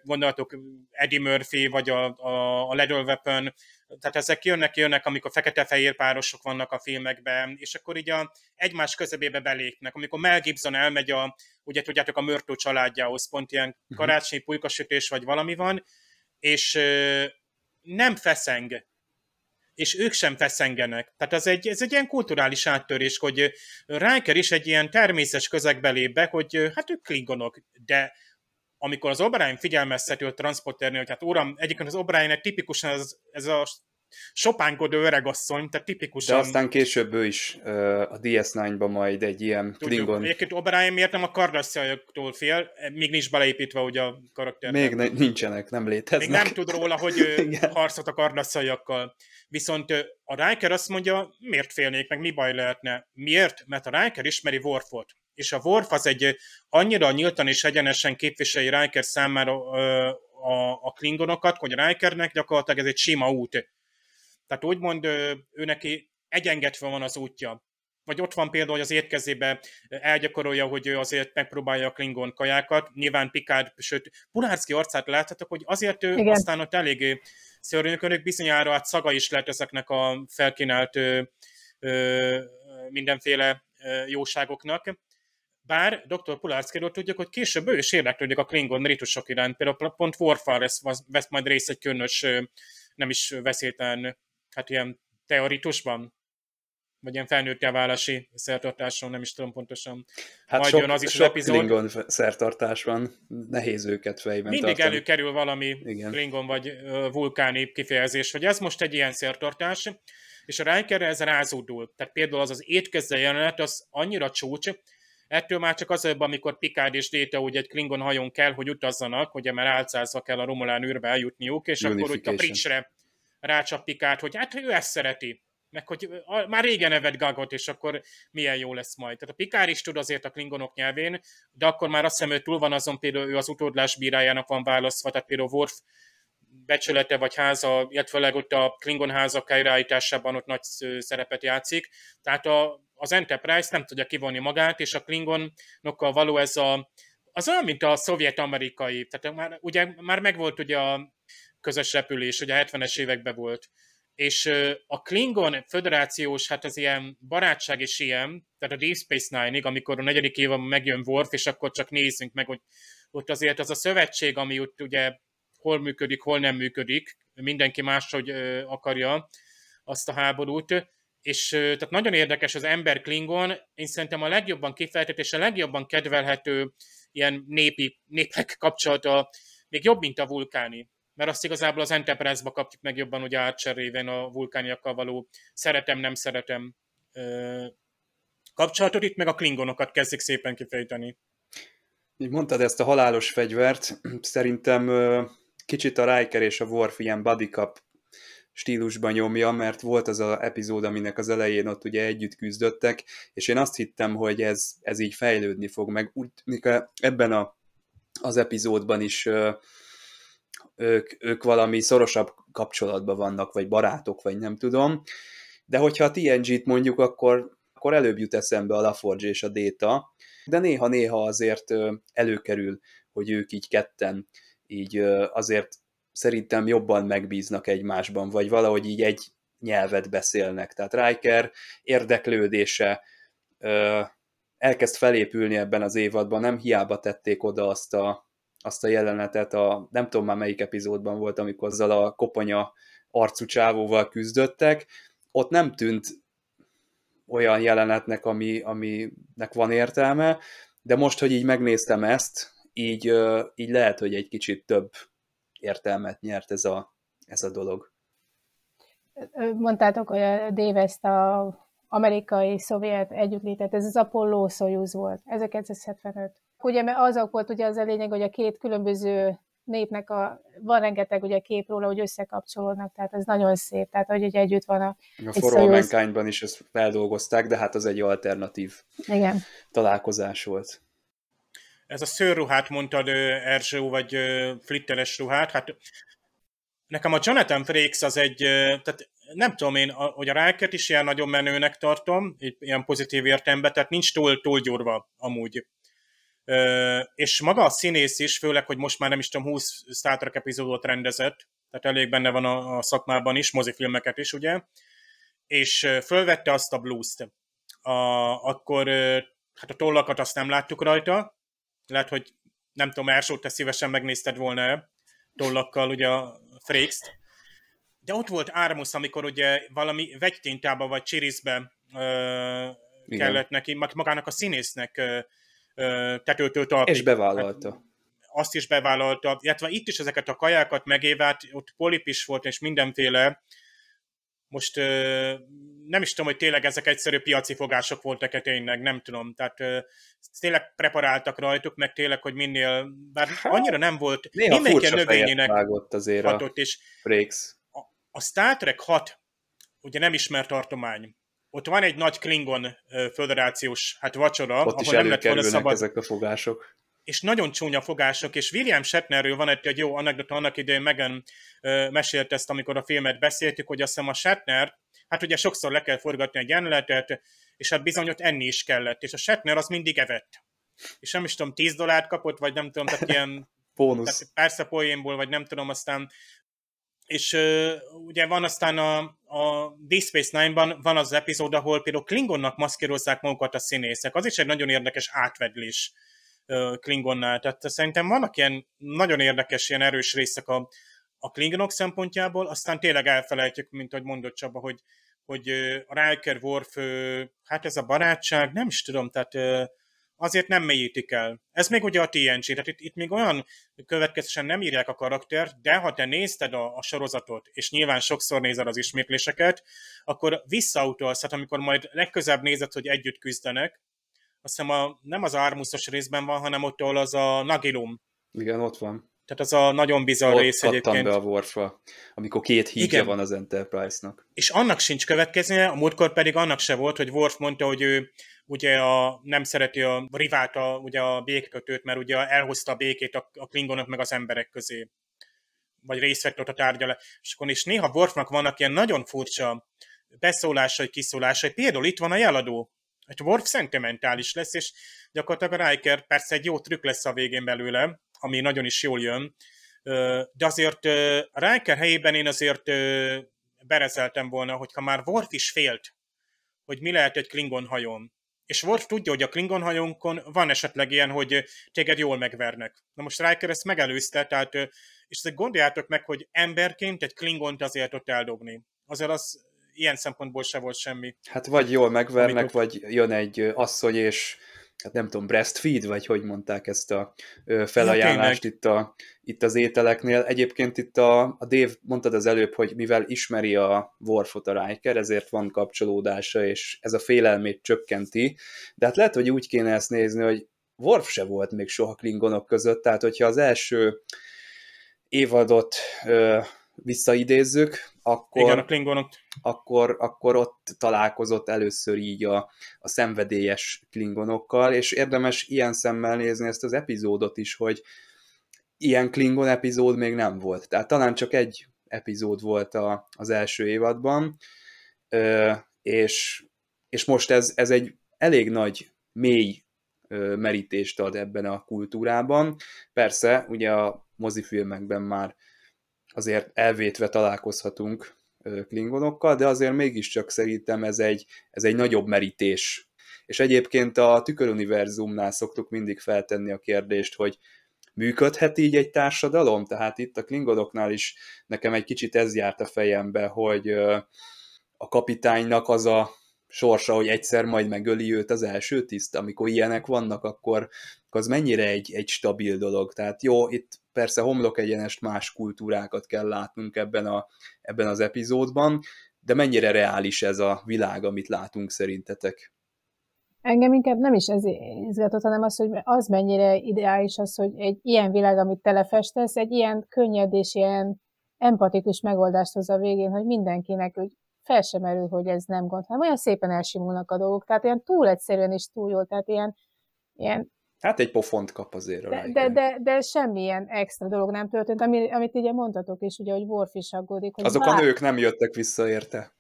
[SPEAKER 4] gondolatok Eddie Murphy, vagy a, a, a Lethal Weapon, tehát ezek jönnek, jönnek, amikor fekete-fehér párosok vannak a filmekben, és akkor így a egymás közebébe belépnek. Amikor Mel Gibson elmegy a, ugye tudjátok a Mörtó családjához pont ilyen
[SPEAKER 2] Mhm.
[SPEAKER 4] karácsonyi pulykasütés vagy valami van, és nem feszeng, és ők sem feszengenek. Tehát ez egy, ez egy ilyen kulturális áttörés, hogy Riker is egy ilyen természetes közegbe lép be, hogy hát ők klingonok, de amikor az O'Brien figyelmezteti a transporternél, hogy hát uram, egyébként az O'Brien tipikusan ez, ez a sopánkodó öregasszony, tehát
[SPEAKER 2] De
[SPEAKER 4] tipikusan...
[SPEAKER 2] aztán később ő is ö, a DS9-ban majd egy ilyen
[SPEAKER 4] Tudjuk,
[SPEAKER 2] Klingon...
[SPEAKER 4] egyébként O'Brien miért nem a kardasszajoktól fél, még nincs beleépítve ugye a karakter.
[SPEAKER 2] Még ne, nincsenek, nem léteznek.
[SPEAKER 4] Még nem tud róla, hogy ő
[SPEAKER 2] Igen.
[SPEAKER 4] harcolt a kardasszajakkal. Viszont a Riker azt mondja, miért félnék, meg mi baj lehetne. Miért? Mert a Riker ismeri Worfot. És a Worf az egy annyira nyíltan és egyenesen képviseli Riker számára ö, a, a klingonokat, hogy a Rikernek gyakorlatilag ez egy sima út. Tehát úgymond ő neki egyengetve van az útja. Vagy ott van például, hogy az étkezébe elgyakorolja, hogy ő azért megpróbálja a klingon kajákat. Nyilván Picard, sőt, Pulárszki arcát láthatok, hogy azért ő
[SPEAKER 3] Igen.
[SPEAKER 4] aztán ott eléggé szörnyűködik, bizonyára hát szaga is lehet ezeknek a felkínált ö, ö, mindenféle ö, jóságoknak. Bár dr. Pulárszkiról tudjuk, hogy később ő is érdeklődik a Klingon ritusok iránt, például pont Warfare vesz, vesz majd részt egy különös, nem is veszélytelen, hát ilyen teoritusban, vagy ilyen felnőtté válási szertartáson, nem is tudom pontosan.
[SPEAKER 2] Hát
[SPEAKER 4] Majd
[SPEAKER 2] sok,
[SPEAKER 4] jön az is az
[SPEAKER 2] sok
[SPEAKER 4] epizód.
[SPEAKER 2] Klingon szertartás van, nehéz őket fejben
[SPEAKER 4] Mindig
[SPEAKER 2] tartani.
[SPEAKER 4] előkerül valami
[SPEAKER 2] Igen.
[SPEAKER 4] Klingon vagy vulkáni kifejezés, hogy ez most egy ilyen szertartás, és a Rikerre ez rázódul. Tehát például az az étkezde jelenet, az annyira csúcs, ettől már csak az előbb, amikor Picard és Data úgy egy Klingon hajón kell, hogy utazzanak, ugye mert álcázva kell a Romulán űrbe eljutniuk, és akkor úgy a
[SPEAKER 2] Unification.
[SPEAKER 4] Rácsap Picard, hogy hát ő ezt szereti. Meg hogy a- már régen evett gagot, és akkor milyen jó lesz majd. Tehát a Picard is tud azért a klingonok nyelvén, de akkor már azt hiszem, ő túl van azon, például ő az utódlás bírájának van választva, tehát például Worf becsülete vagy háza, illetve ott a Klingon házak helyreállításában ott nagy szerepet játszik. Tehát a, az Enterprise nem tudja kivonni magát, és a Klingonokkal való ez a, az olyan, mint a szovjet-amerikai. Tehát már, ugye, már megvolt ugye a közös repülés, ugye a 70-es években volt. És a Klingon föderációs, hát az ilyen barátság is ilyen, tehát a Deep Space Nine-ig, amikor a negyedik évben megjön Worf, és akkor csak nézzünk meg, hogy ott azért az a szövetség, ami ott ugye hol működik, hol nem működik, mindenki máshogy akarja azt a háborút, és tehát nagyon érdekes az ember Klingon, én szerintem a legjobban kifejtett és a legjobban kedvelhető ilyen népi, népek kapcsolata, még jobb, mint a vulkáni. Mert azt igazából az Enterprise-ba kapjuk meg jobban, hogy Archer révén a vulkániakkal való szeretem, nem szeretem kapcsolatot, itt meg a klingonokat kezdik szépen kifejteni.
[SPEAKER 2] Így mondtad ezt a halálos fegyvert, szerintem kicsit a Riker és a Worf ilyen buddy cup stílusban nyomja, mert volt az a epizód, aminek az elején ott ugye együtt küzdöttek, és én azt hittem, hogy ez, ez így fejlődni fog, meg úgy ebben a, az epizódban is ők, ők valami szorosabb kapcsolatban vannak, vagy barátok, vagy nem tudom, de hogyha a TNG-t mondjuk, akkor, akkor előbb jut eszembe a LaForge és a Data, de néha-néha azért előkerül, hogy ők így ketten így azért szerintem jobban megbíznak egymásban, vagy valahogy így egy nyelvet beszélnek. Tehát Riker érdeklődése elkezd felépülni ebben az évadban, nem hiába tették oda azt a, azt a jelenetet, a, nem tudom már melyik epizódban volt, amikor azzal a koponya arcú csávóval küzdöttek, ott nem tűnt olyan jelenetnek, ami, aminek van értelme, de most, hogy így megnéztem ezt, így, így lehet, hogy egy kicsit több értelmet nyert ez a, ez a dolog.
[SPEAKER 3] Mondtátok, hogy a Dave ezt a amerikai-szovjet együttlétet, ez az Apollo Soyuz volt, 1975. Ugye, mert azok volt ugye az a lényeg, hogy a két különböző népnek a, van rengeteg ugye kép róla, hogy összekapcsolódnak, tehát ez nagyon szép, tehát hogy ugye együtt van a,
[SPEAKER 2] A
[SPEAKER 3] Egy
[SPEAKER 2] For All
[SPEAKER 3] Soyuz.
[SPEAKER 2] Mankind-ban is ezt feldolgozták, de hát az egy alternatív
[SPEAKER 3] igen,
[SPEAKER 2] találkozás volt.
[SPEAKER 4] Ez a szőrruhát mondtad, ö, Erzső, vagy ö, flitteres ruhát, hát nekem a Jonathan Frakes az egy, tehát nem tudom én, a- hogy a Riker is ilyen nagyon menőnek tartom, ilyen pozitív értelemben, tehát nincs túl, túl gyurva amúgy. És maga a színész is, főleg, hogy most már nem is tudom, 20 Star Trek epizódot rendezett, tehát elég benne van a, a szakmában is, mozifilmeket is, ugye, és fölvette azt a blues-t. A, akkor hát a tollakat azt nem láttuk rajta, lehet, hogy nem tudom, első te szívesen megnézted volna tollakkal ugye a Frakes-t, de ott volt Ármusz, amikor ugye valami vegytintába vagy csirizbe ö, kellett neki, magának a színésznek ö, tetőtől talpig.
[SPEAKER 2] És bevállalta.
[SPEAKER 4] Azt is bevállalta, illetve itt is ezeket a kajákat megévált, ott polip is volt, és mindenféle, most nem is tudom, hogy tényleg ezek egyszerű piaci fogások voltak-e tényleg, nem tudom. Tehát tényleg preparáltak rajtuk, meg tényleg, hogy minél, bár hát, annyira nem volt,
[SPEAKER 2] Néha mindenki a növényének azért hatott,
[SPEAKER 4] és. A, a Star Trek 6 ugye nem ismert tartomány. Ott van egy nagy Klingon föderációs hát vacsora,
[SPEAKER 2] Ott ahol nem lett volna szabad. ezek a fogások
[SPEAKER 4] és nagyon csúnya fogások, és William Shatnerről van egy, egy jó anekdota, annak idején Megan ö, mesélt ezt, amikor a filmet beszéltük, hogy azt hiszem a Shatner, hát ugye sokszor le kell forgatni egy jelenetet, és hát bizony ott enni is kellett, és a Shatner az mindig evett. És nem is tudom, 10 dollárt kapott, vagy nem tudom, tehát ilyen
[SPEAKER 2] Bónusz.
[SPEAKER 4] Tehát persze poénból, vagy nem tudom, aztán és ugye van aztán a, a Deep Space Nine-ban van az epizód, ahol például Klingonnak maszkírozzák magukat a színészek. Az is egy nagyon érdekes átvedlés Klingonnál. Tehát szerintem vannak ilyen nagyon érdekes, ilyen erős részek a, a Klingonok szempontjából, aztán tényleg elfelejtjük, mint ahogy mondott Csaba, hogy, hogy a Riker Worf, hát ez a barátság, nem is tudom, tehát azért nem mélyítik el. Ez még ugye a TNG, tehát itt, itt még olyan következősen nem írják a karaktert, de ha te nézted a, a sorozatot, és nyilván sokszor nézed az ismétléseket, akkor visszautolsz, hát amikor majd legközebb nézed, hogy együtt küzdenek, azt hiszem a, nem az Armusos részben van, hanem ott, ahol az a Nagilum.
[SPEAKER 2] Igen, ott van.
[SPEAKER 4] Tehát az a nagyon bizarr ott rész egyébként.
[SPEAKER 2] be a Worfra, amikor két hídja van az Enterprise-nak.
[SPEAKER 4] És annak sincs következménye, a múltkor pedig annak se volt, hogy Worf mondta, hogy ő ugye a, nem szereti a rivált, a, ugye a békkötőt, mert ugye elhozta a békét a, a klingonok meg az emberek közé. Vagy részt vett ott a tárgyalásokon. És néha Worfnak vannak ilyen nagyon furcsa beszólásai, kiszólásai. Például itt van a jeladó egy Worf szentimentális lesz, és gyakorlatilag a Riker persze egy jó trükk lesz a végén belőle, ami nagyon is jól jön, de azért Riker helyében én azért berezeltem volna, hogyha már Worf is félt, hogy mi lehet egy Klingon hajón. És Worf tudja, hogy a Klingon hajónkon van esetleg ilyen, hogy téged jól megvernek. Na most Riker ezt megelőzte, tehát, és ezt gondoljátok meg, hogy emberként egy Klingont azért ott eldobni. Azért az ilyen szempontból se volt semmi.
[SPEAKER 2] Hát vagy jól megvernek, Amikor... vagy jön egy asszony, és hát nem tudom, breastfeed, vagy hogy mondták ezt a felajánlást ja, itt, a, itt az ételeknél. Egyébként itt a, a Dave mondtad az előbb, hogy mivel ismeri a Worfot a Riker, ezért van kapcsolódása, és ez a félelmét csökkenti, de hát lehet, hogy úgy kéne ezt nézni, hogy Worf se volt még soha klingonok között, tehát hogyha az első évadot ö, visszaidézzük, akkor,
[SPEAKER 4] Igen, a klingonok.
[SPEAKER 2] Akkor, akkor ott találkozott először így a, a szenvedélyes klingonokkal, és érdemes ilyen szemmel nézni ezt az epizódot is, hogy ilyen klingon epizód még nem volt. Tehát talán csak egy epizód volt a, az első évadban, és, és most ez, ez egy elég nagy, mély merítést ad ebben a kultúrában. Persze, ugye a mozifilmekben már azért elvétve találkozhatunk klingonokkal, de azért mégiscsak szerintem ez egy, ez egy nagyobb merítés. És egyébként a tüköruniverzumnál szoktuk mindig feltenni a kérdést, hogy működhet így egy társadalom? Tehát itt a klingonoknál is nekem egy kicsit ez járt a fejembe, hogy a kapitánynak az a sorsa, hogy egyszer majd megöli őt az első tiszt, amikor ilyenek vannak, akkor az mennyire egy, egy stabil dolog. Tehát jó, itt persze homlok egyenest más kultúrákat kell látnunk ebben, a, ebben az epizódban, de mennyire reális ez a világ, amit látunk szerintetek?
[SPEAKER 3] Engem inkább nem is ez izgatott, hanem az, hogy az mennyire ideális az, hogy egy ilyen világ, amit telefestesz, egy ilyen könnyed és ilyen empatikus megoldást hoz a végén, hogy mindenkinek úgy fel sem merül, hogy ez nem gond, hanem olyan szépen elsimulnak a dolgok, tehát ilyen túl egyszerűen is túl jó, tehát ilyen, ilyen
[SPEAKER 2] Hát egy pofont kap azért.
[SPEAKER 3] De, de, de, de semmilyen extra dolog nem történt, ami, amit ugye mondhatok is, ugye, hogy Worf is aggódik. Hogy
[SPEAKER 2] Azok bár... a nők nem jöttek vissza érte.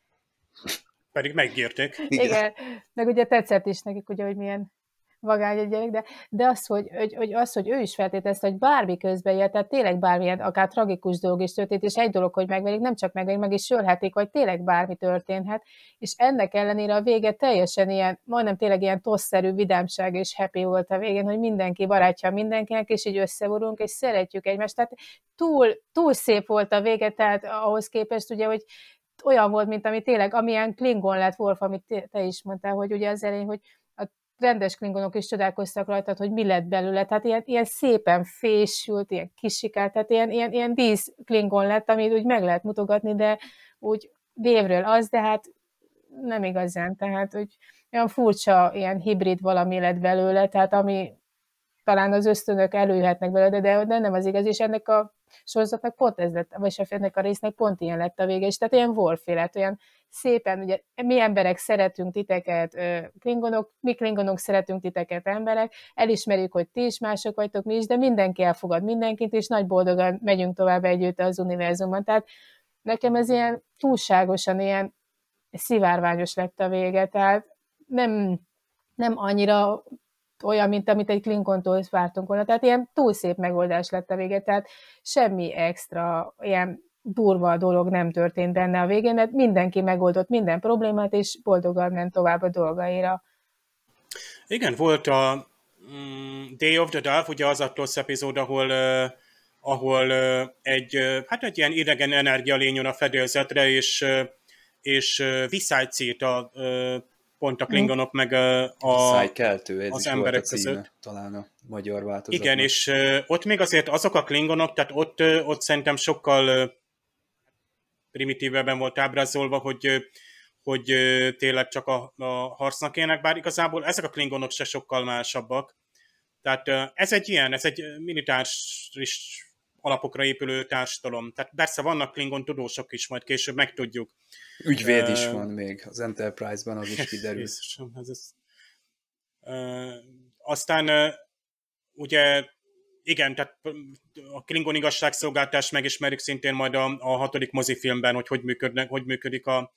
[SPEAKER 4] Pedig megírték.
[SPEAKER 3] Igen. Igen. Meg ugye tetszett is nekik, ugye, hogy milyen vagány egy gyerek, de, de az, hogy, hogy, hogy, az, hogy ő is feltételezte, hogy bármi közben jött, tehát tényleg bármilyen, akár tragikus dolog is történt, és egy dolog, hogy megverik, nem csak megverik, meg is sölhetik, vagy tényleg bármi történhet, és ennek ellenére a vége teljesen ilyen, majdnem tényleg ilyen tosszerű vidámság és happy volt a végén, hogy mindenki barátja mindenkinek, és így összevorunk, és szeretjük egymást. Tehát túl, túl szép volt a vége, tehát ahhoz képest ugye, hogy olyan volt, mint ami tényleg, amilyen Klingon lett Wolf, amit te is mondtál, hogy ugye az elején, hogy rendes Klingonok is csodálkoztak rajta, hogy mi lett belőle. Tehát ilyen, ilyen szépen fésült, ilyen kisikált, tehát ilyen, ilyen, ilyen dísz Klingon lett, amit úgy meg lehet mutogatni, de úgy dévről az, de hát nem igazán, tehát úgy olyan furcsa, ilyen hibrid valami lett belőle, tehát ami talán az ösztönök előjöhetnek belőle, de, de nem az igaz, és ennek a sorozatnak pont ez lett, vagy ennek a résznek pont ilyen lett a vége, és tehát ilyen Wolfélet, olyan szépen, ugye mi emberek szeretünk titeket, klingonok, mi klingonok szeretünk titeket emberek, elismerjük, hogy ti is mások vagytok, mi is, de mindenki elfogad mindenkit, és nagy boldogan megyünk tovább együtt az univerzumban. Tehát nekem ez ilyen túlságosan ilyen szivárványos lett a vége, tehát nem, nem annyira olyan, mint amit egy Klingontól vártunk volna. Tehát ilyen túl szép megoldás lett a vége, tehát semmi extra, ilyen durva dolog nem történt benne a végén, mert mindenki megoldott minden problémát, és boldogan ment tovább a dolgaira.
[SPEAKER 4] Igen, volt a mm, Day of the Dove, ugye az a Toss epizód, ahol, uh, ahol uh, egy, uh, hát egy ilyen idegen energia lényon a fedélzetre, és, uh, és uh, viszájt a uh, pont a klingonok meg a, a
[SPEAKER 2] Szájkeltő, ez
[SPEAKER 4] az
[SPEAKER 2] is
[SPEAKER 4] emberek
[SPEAKER 2] volt a címe,
[SPEAKER 4] között.
[SPEAKER 2] talán a magyar változatban.
[SPEAKER 4] Igen, és uh, ott még azért azok a klingonok, tehát ott, uh, ott szerintem sokkal primitívebben volt ábrázolva, hogy, uh, hogy uh, tényleg csak a, a harcnak élnek, bár igazából ezek a klingonok se sokkal másabbak. Tehát uh, ez egy ilyen, ez egy militáris alapokra épülő társadalom. Tehát persze vannak Klingon tudósok is, majd később megtudjuk.
[SPEAKER 2] Ügyvéd is van még, az Enterprise-ban az is kiderül.
[SPEAKER 4] Jézusom, ez az... Uh, aztán uh, ugye igen, tehát a Klingon igazságszolgáltás megismerjük szintén majd a, a hatodik mozifilmben, hogy hogy, működnek, hogy működik a,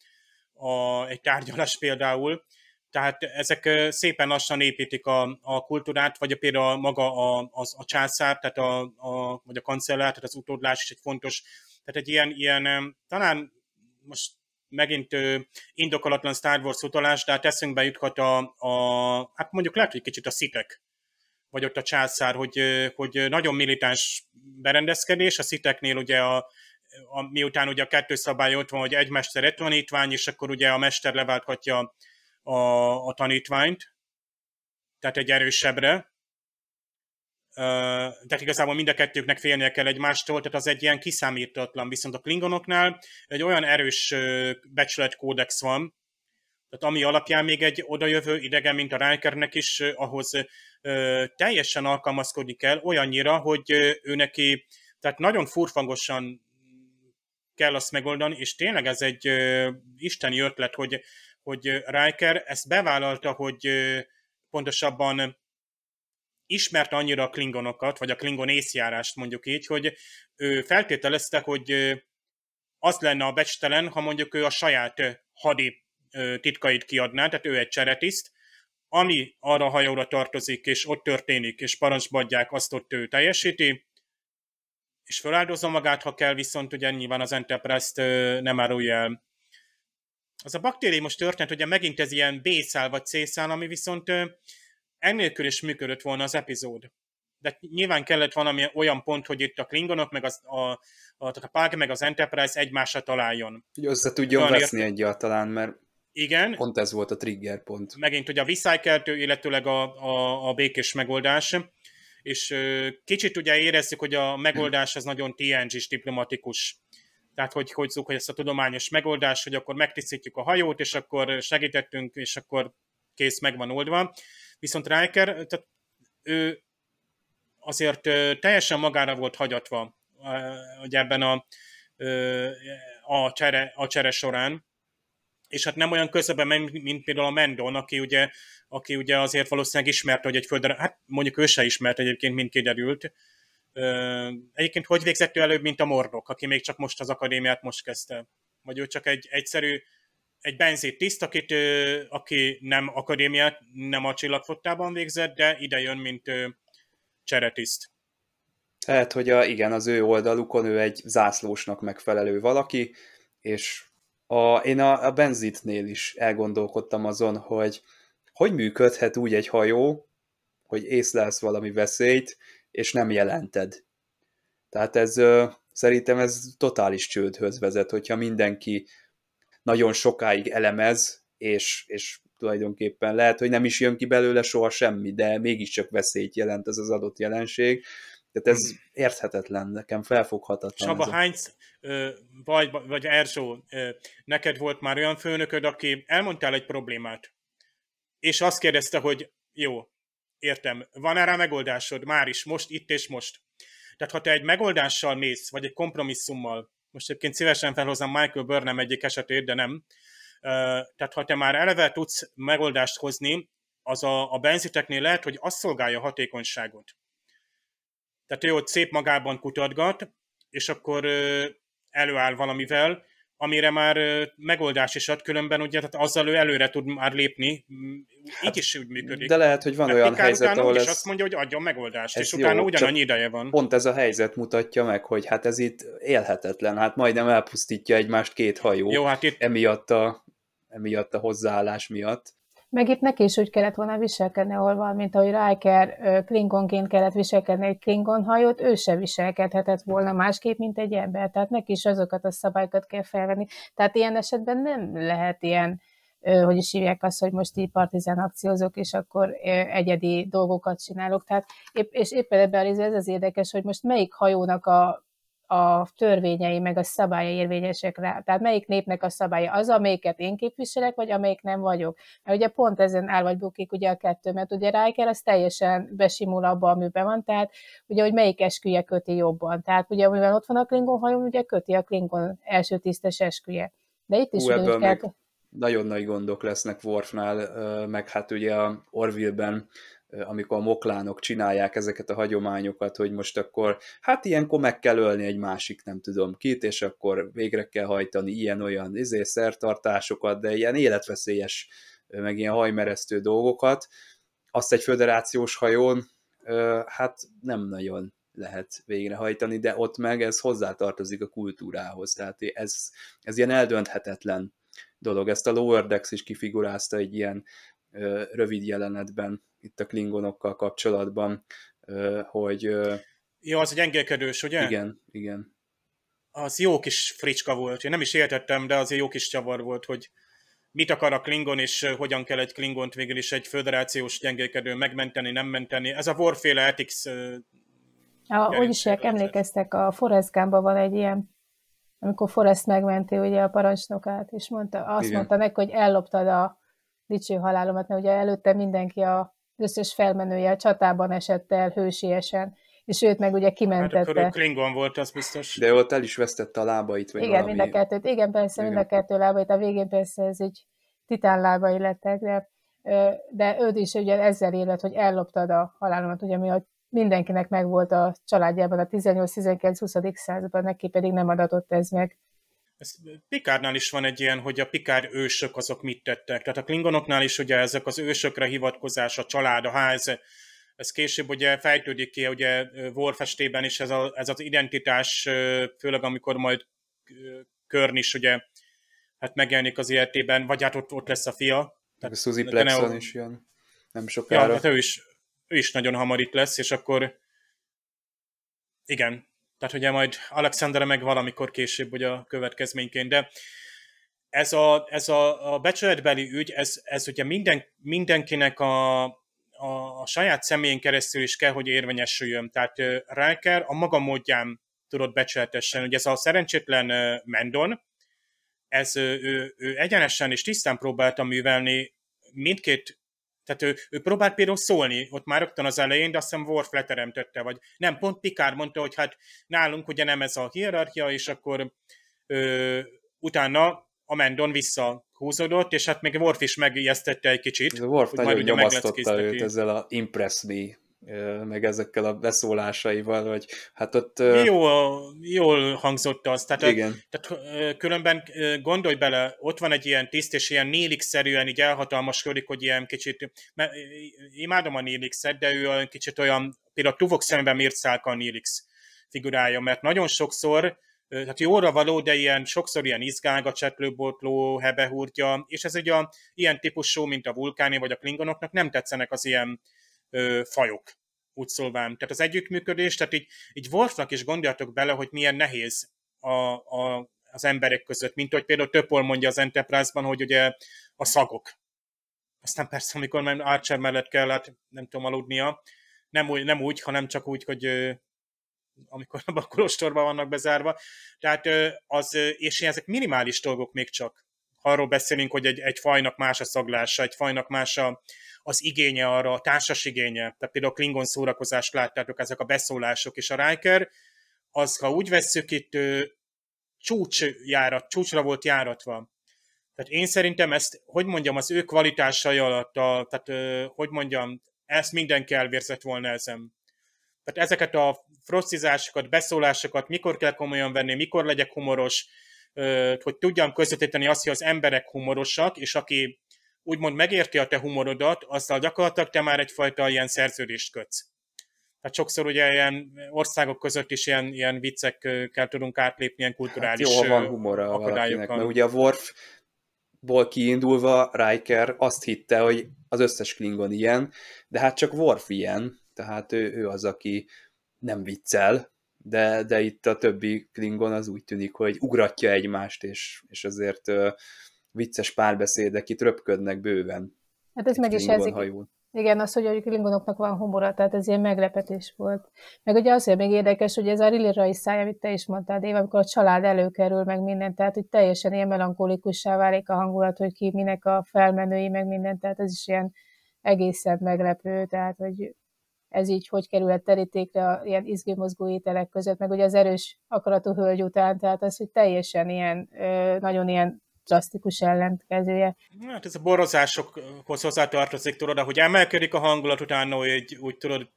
[SPEAKER 4] a, egy tárgyalás például. Tehát ezek szépen lassan építik a, a kultúrát, vagy a, például maga a, a, a császár, tehát a, a, vagy a kancellár, tehát az utódlás is egy fontos, tehát egy ilyen, ilyen talán most megint indokolatlan Star Wars utalás, de hát eszünkbe juthat a, a hát mondjuk lehet, hogy kicsit a szitek, vagy ott a császár, hogy, hogy nagyon militáns berendezkedés, a sziteknél ugye a, a, miután ugye a kettő szabály ott van, hogy egy mester egy tanítvány, és akkor ugye a mester leválthatja a, a tanítványt, tehát egy erősebbre. Tehát igazából mind a kettőknek félnie kell egymástól, tehát az egy ilyen kiszámítatlan. Viszont a klingonoknál egy olyan erős becsületkódex van, tehát ami alapján még egy odajövő idegen, mint a Rikernek is, ahhoz teljesen alkalmazkodni kell, olyannyira, hogy ő neki, tehát nagyon furfangosan kell azt megoldani, és tényleg ez egy isteni ötlet, hogy hogy Riker ezt bevállalta, hogy pontosabban ismert annyira a klingonokat, vagy a klingon észjárást mondjuk így, hogy ő feltételezte, hogy az lenne a becstelen, ha mondjuk ő a saját hadi titkait kiadná, tehát ő egy cseretiszt, ami arra a hajóra tartozik, és ott történik, és parancsba adják, azt ott ő teljesíti, és feláldozza magát, ha kell, viszont ugye nyilván az Enterprise-t nem árulja el az a baktériumos történet, ugye megint ez ilyen B-szál vagy C-szál, ami viszont ennélkül is működött volna az epizód. De nyilván kellett valami olyan pont, hogy itt a Klingonok, meg az, a, a, a, Pag, meg az Enterprise egymásra találjon.
[SPEAKER 2] Hogy össze tudjon veszni egyáltalán, mert
[SPEAKER 4] igen.
[SPEAKER 2] Pont ez volt a trigger pont.
[SPEAKER 4] Megint ugye a viszálykeltő, illetőleg a, a, a békés megoldás. És kicsit ugye érezzük, hogy a megoldás az nagyon TNG-s diplomatikus tehát hogy hogy hogy ezt a tudományos megoldás, hogy akkor megtisztítjuk a hajót, és akkor segítettünk, és akkor kész, meg van oldva. Viszont Riker, tehát ő azért teljesen magára volt hagyatva hogy ebben a, a, csere, a csere során, és hát nem olyan közben, mint például a Mendon, aki ugye, aki ugye azért valószínűleg ismerte, hogy egy földre, hát mondjuk ő se ismert egyébként, mint kiderült, Egyébként hogy végzett ő előbb, mint a Mordok, aki még csak most az akadémiát most kezdte? Vagy ő csak egy egyszerű egy benzét tiszt, akit, aki nem akadémiát, nem a csillagfottában végzett, de ide jön, mint cseretiszt.
[SPEAKER 2] Lehet, hogy a, igen, az ő oldalukon ő egy zászlósnak megfelelő valaki, és a, én a, a benzitnél is elgondolkodtam azon, hogy hogy működhet úgy egy hajó, hogy észlelsz valami veszélyt, és nem jelented. Tehát ez szerintem ez totális csődhöz vezet, hogyha mindenki nagyon sokáig elemez, és, és tulajdonképpen lehet, hogy nem is jön ki belőle soha semmi, de mégiscsak veszélyt jelent ez az adott jelenség. Tehát ez érthetetlen, nekem felfoghatatlan.
[SPEAKER 4] Csaba, hány, vagy, vagy Erzsó, neked volt már olyan főnököd, aki elmondtál egy problémát, és azt kérdezte, hogy jó, értem, van erre megoldásod már is, most, itt és most. Tehát ha te egy megoldással mész, vagy egy kompromisszummal, most egyébként szívesen felhozom Michael Burnham egyik esetét, de nem, tehát ha te már eleve tudsz megoldást hozni, az a, a benziteknél lehet, hogy azt szolgálja a hatékonyságot. Tehát ő ott szép magában kutatgat, és akkor előáll valamivel, amire már megoldás is ad, különben ugye tehát azzal ő előre tud már lépni, hát, így is úgy működik.
[SPEAKER 2] De lehet, hogy van
[SPEAKER 4] Mert
[SPEAKER 2] olyan helyzet,
[SPEAKER 4] utána
[SPEAKER 2] ahol ez...
[SPEAKER 4] azt mondja, hogy adjon megoldást, és
[SPEAKER 2] jó,
[SPEAKER 4] utána
[SPEAKER 2] csak
[SPEAKER 4] ugyanannyi ideje van.
[SPEAKER 2] Pont ez a helyzet mutatja meg, hogy hát ez itt élhetetlen, hát majdnem elpusztítja egymást két hajó,
[SPEAKER 4] Jó, hát itt
[SPEAKER 2] emiatt a, emiatt a hozzáállás miatt.
[SPEAKER 3] Meg itt neki is úgy kellett volna viselkedni, ahol mint ahogy Riker Klingonként kellett viselkedni egy Klingon hajót, ő se viselkedhetett volna másképp, mint egy ember. Tehát neki is azokat a szabályokat kell felvenni. Tehát ilyen esetben nem lehet ilyen, hogy is hívják azt, hogy most így partizán akciózok, és akkor egyedi dolgokat csinálok. Tehát, és éppen ebben ez az érdekes, hogy most melyik hajónak a a törvényei meg a szabályai érvényesek rá. Tehát melyik népnek a szabálya az, amelyiket én képviselek, vagy amelyik nem vagyok. Mert ugye pont ezen áll vagy bukik ugye a kettő, mert ugye Riker az teljesen besimul abba, amiben van, tehát ugye, hogy melyik esküje köti jobban. Tehát ugye, mivel ott van a Klingon hajón, ugye köti a Klingon első tisztes esküje. De itt is
[SPEAKER 2] Hú, ebből
[SPEAKER 3] kell...
[SPEAKER 2] nagyon nagy gondok lesznek Worfnál, meg hát ugye a Orville-ben amikor a moklánok csinálják ezeket a hagyományokat, hogy most akkor, hát ilyenkor meg kell ölni egy másik nem tudom kit, és akkor végre kell hajtani ilyen-olyan izé, szertartásokat, de ilyen életveszélyes, meg ilyen hajmeresztő dolgokat, azt egy föderációs hajón, hát nem nagyon lehet végrehajtani, de ott meg ez hozzátartozik a kultúrához, tehát ez, ez ilyen eldönthetetlen dolog. Ezt a Lower Decks is kifigurázta egy ilyen rövid jelenetben itt a klingonokkal kapcsolatban, hogy...
[SPEAKER 4] Jó, az egy engélkedős, ugye?
[SPEAKER 2] Igen, igen.
[SPEAKER 4] Az jó kis fricska volt. Én nem is értettem, de azért jó kis csavar volt, hogy mit akar a Klingon, és hogyan kell egy Klingont végül is egy föderációs gyengélkedő megmenteni, nem menteni. Ez a Warfare Ethics
[SPEAKER 3] a, hogy is emlékeztek, a Forrest Gumban van egy ilyen, amikor Forrest megmenti ugye a parancsnokát, és mondta, azt Igen. mondta neki, hogy elloptad a dicső halálomat, mert ugye előtte mindenki a összes felmenője a csatában esett el hősiesen, és őt meg ugye kimentette. Hát
[SPEAKER 4] akkor Klingon volt, az biztos.
[SPEAKER 2] De ott el is vesztette a lábait, vagy
[SPEAKER 3] Igen, valami... mind a kettőt. Igen, persze, Igen. mind a kettő lábait. A végén persze ez így titán lábai lettek, de, de őt is ugye ezzel élet, hogy elloptad a halálomat, ugye mi a mindenkinek megvolt a családjában a 18-19-20. században, neki pedig nem adatott ez meg.
[SPEAKER 4] Ez Pikárnál is van egy ilyen, hogy a Pikár ősök azok mit tettek. Tehát a Klingonoknál is ugye ezek az ősökre hivatkozás, a család, a ház, ez később ugye fejtődik ki, ugye Warfestében is ez, a, ez az identitás, főleg amikor majd Körn is ugye hát megjelenik az életében, vagy hát ott, ott lesz a fia.
[SPEAKER 2] Tehát, a Suzy Plexon ne, is jön nem sokára.
[SPEAKER 4] Ja, hát ő is, ő is nagyon hamar itt lesz, és akkor igen, tehát ugye majd Alexandra meg valamikor később ugye a következményként, de ez a, ez a, a becsületbeli ügy, ez, ez ugye minden, mindenkinek a, a, a saját személyén keresztül is kell, hogy érvényesüljön. Tehát Riker a maga módján tudott becsületesen. Ugye ez a szerencsétlen Mendon, ez ő, ő egyenesen és tisztán próbálta művelni mindkét tehát ő, ő próbált például szólni, ott már rögtön az elején, de azt hiszem Worf leteremtette, vagy nem, pont Picard mondta, hogy hát nálunk ugye nem ez a hierarchia, és akkor ö, utána a Mendon visszahúzódott, és hát még Worf is megijesztette egy kicsit.
[SPEAKER 2] A Worf nagyon nyomasztotta őt ezzel a impress me meg ezekkel a beszólásaival, hogy hát ott...
[SPEAKER 4] Jó, jól hangzott az. Tehát, igen. tehát különben gondolj bele, ott van egy ilyen tiszt, és ilyen Nélix-szerűen így elhatalmaskodik, hogy ilyen kicsit, mert imádom a Nélixet, de ő kicsit olyan, például Tuvok szemben Mircálka a Nélix figurája, mert nagyon sokszor tehát jóra való, de ilyen, sokszor ilyen izgága, csetlőbotló, hebehúrtja, és ez ugye a, ilyen típusú, mint a vulkáni vagy a klingonoknak nem tetszenek az ilyen fajok, úgy szólván. Tehát az együttműködés, tehát így, így Worfnak is gondoljatok bele, hogy milyen nehéz a, a, az emberek között, mint hogy például Töpol mondja az Enterprise-ban, hogy ugye a szagok. Aztán persze, amikor már Archer mellett kell, hát nem tudom aludnia, nem úgy, nem úgy, hanem csak úgy, hogy amikor a kolostorban vannak bezárva. Tehát az, és ezek minimális dolgok még csak. Ha arról beszélünk, hogy egy, egy fajnak más a szaglása, egy fajnak más a, az igénye arra, a társas igénye. Tehát például Klingon szórakozást láttátok, ezek a beszólások, és a Riker, az, ha úgy vesszük, itt csúcsjárat, csúcsra volt járatva. Tehát én szerintem ezt, hogy mondjam, az ő kvalitásai alatt, a, tehát hogy mondjam, ezt mindenki elvérzett volna ezen. Tehát ezeket a frosztizásokat, beszólásokat, mikor kell komolyan venni, mikor legyek humoros, hogy tudjam közvetíteni azt, hogy az emberek humorosak, és aki úgymond megérti a te humorodat, azzal gyakorlatilag te már egyfajta ilyen szerződést kötsz. Tehát sokszor ugye ilyen országok között is ilyen, ilyen viccekkel tudunk átlépni, ilyen kulturális hát
[SPEAKER 2] jó, van humora valakinek, mert ugye a Worfból kiindulva Riker azt hitte, hogy az összes Klingon ilyen, de hát csak Worf ilyen, tehát ő, ő az, aki nem viccel, de, de itt a többi Klingon az úgy tűnik, hogy ugratja egymást, és, és azért uh, vicces párbeszédek itt röpködnek bőven.
[SPEAKER 3] Hát ez meg is ez. Igen, az, hogy a klingonoknak van humora, tehát ez ilyen meglepetés volt. Meg ugye azért még érdekes, hogy ez a Rillirai száj, amit te is mondtál, Dév, amikor a család előkerül, meg minden, tehát hogy teljesen ilyen melankolikussá válik a hangulat, hogy ki minek a felmenői, meg minden, tehát ez is ilyen egészen meglepő, tehát hogy ez így hogy kerülhet terítékre a ilyen izgémozgó ételek között, meg ugye az erős akaratú hölgy után, tehát az, hogy teljesen ilyen, nagyon ilyen drasztikus ellentkezője.
[SPEAKER 4] Hát ez a borozásokhoz hozzátartozik, tudod, hogy emelkedik a hangulat, utána hogy úgy tudod,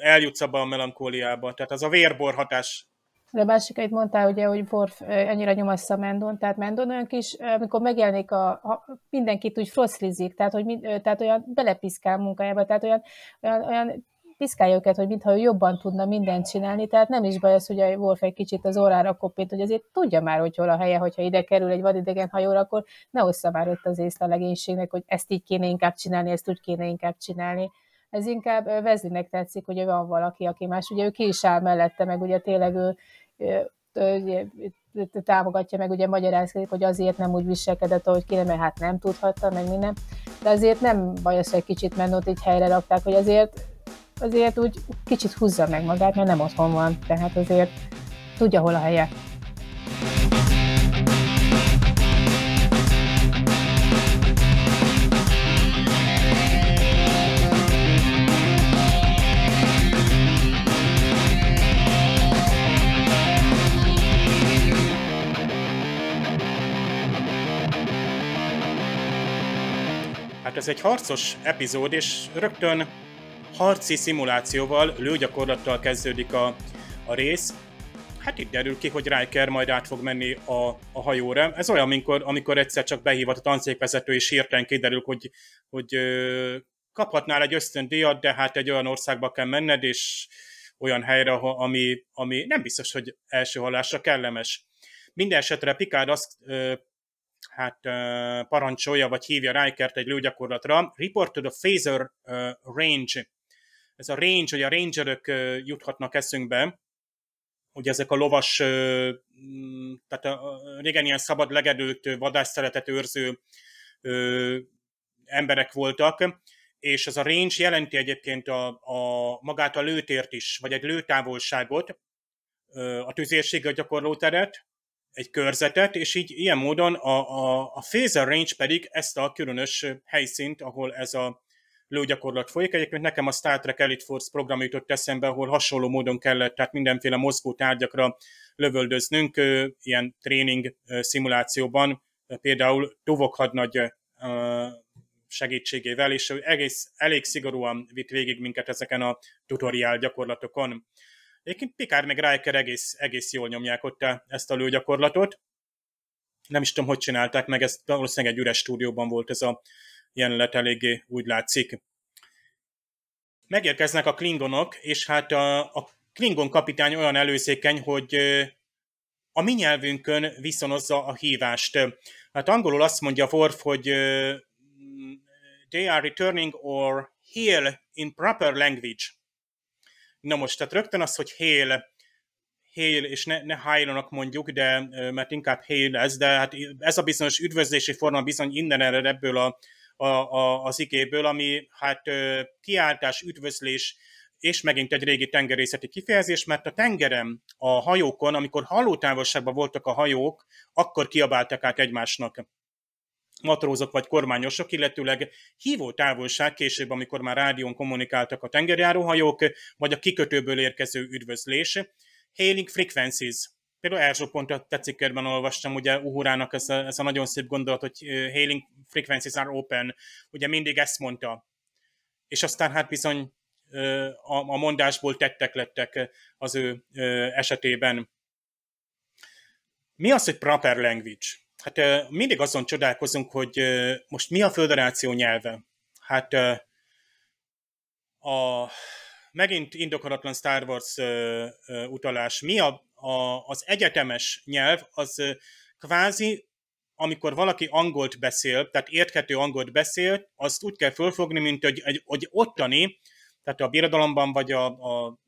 [SPEAKER 4] eljutsz abba a melankóliába. Tehát az a vérbor hatás
[SPEAKER 3] de a másik, amit mondtál, ugye, hogy Worf ennyire nyomassza Mendon, tehát Mendon olyan kis, amikor megjelenik a, a mindenkit úgy froszlizik, tehát, hogy, tehát olyan belepiszkál munkájába, tehát olyan, olyan, olyan piszkálja őket, hogy mintha ő jobban tudna mindent csinálni, tehát nem is baj az, hogy a Wolf egy kicsit az órára kopít, hogy azért tudja már, hogy hol a helye, hogyha ide kerül egy vadidegen hajóra, akkor ne ossza már ott az észre a legénységnek, hogy ezt így kéne inkább csinálni, ezt úgy kéne inkább csinálni. Ez inkább Vezlinek tetszik, hogy van valaki, aki más, ugye ő ki is áll mellette, meg ugye tényleg ő, ő, ő, ő támogatja, meg ugye magyarázkodik, hogy azért nem úgy viselkedett, ahogy kéne, mert hát nem tudhatta, meg minden. De azért nem baj az, hogy egy kicsit mennót így helyre rakták, hogy azért azért úgy kicsit húzza meg magát, mert nem otthon van, tehát azért tudja, hol a helye.
[SPEAKER 4] Hát ez egy harcos epizód, és rögtön harci szimulációval, lőgyakorlattal kezdődik a, a rész. Hát itt derül ki, hogy Riker majd át fog menni a, a hajóra. Ez olyan, amikor, amikor egyszer csak behívott a tanszékvezető, és hirtelen kiderül, hogy, hogy ö, kaphatnál egy ösztöndíjat, de hát egy olyan országba kell menned, és olyan helyre, ami, ami nem biztos, hogy első hallásra kellemes. Minden esetre Picard azt ö, hát ö, parancsolja, vagy hívja Rikert egy lőgyakorlatra. Report to the phaser uh, range ez a range, hogy a rangerök juthatnak eszünkbe, hogy ezek a lovas, tehát a, régen ilyen szabad legedőt, vadászszeretet őrző emberek voltak, és ez a range jelenti egyébként a, a, magát a lőtért is, vagy egy lőtávolságot, a tüzérséggel gyakorló teret, egy körzetet, és így ilyen módon a, a, a phaser range pedig ezt a különös helyszínt, ahol ez a lőgyakorlat folyik. Egyébként nekem a Star Trek Elite Force program jutott eszembe, ahol hasonló módon kellett, tehát mindenféle mozgó tárgyakra lövöldöznünk, ilyen tréning szimulációban, például Tuvok hadnagy segítségével, és egész, elég szigorúan vitt végig minket ezeken a tutoriál gyakorlatokon. Egyébként Picard meg Riker egész, egész jól nyomják ott ezt a lőgyakorlatot. Nem is tudom, hogy csinálták meg, ez valószínűleg egy üres stúdióban volt ez a jelenet eléggé úgy látszik. Megérkeznek a klingonok, és hát a, a klingon kapitány olyan előszékeny, hogy a mi nyelvünkön viszonozza a hívást. Hát angolul azt mondja Worf, hogy they are returning or hail in proper language. Na most, tehát rögtön az, hogy hail, hail, és ne, ne hail mondjuk, de mert inkább hail ez, de hát ez a bizonyos üdvözlési forma bizony innen ered ebből a, a, a, az igéből, ami hát kiáltás, üdvözlés, és megint egy régi tengerészeti kifejezés, mert a tengerem, a hajókon, amikor halótávolságban voltak a hajók, akkor kiabáltak át egymásnak matrózok vagy kormányosok, illetőleg hívó távolság később, amikor már rádión kommunikáltak a tengerjáróhajók, vagy a kikötőből érkező üdvözlés. Hailing frequencies. Például első pontot tetszikkerben olvastam, ugye Uhurának ez a, ez a nagyon szép gondolat, hogy hailing frequencies are open. Ugye mindig ezt mondta. És aztán hát bizony a, a mondásból tettek lettek az ő esetében. Mi az, hogy proper language? Hát mindig azon csodálkozunk, hogy most mi a föderáció nyelve. Hát a megint indokolatlan Star Wars utalás. Mi a, a, az egyetemes nyelv, az kvázi amikor valaki angolt beszél, tehát érthető angolt beszél, azt úgy kell fölfogni, mint hogy, egy, hogy ottani, tehát a birodalomban vagy a, a,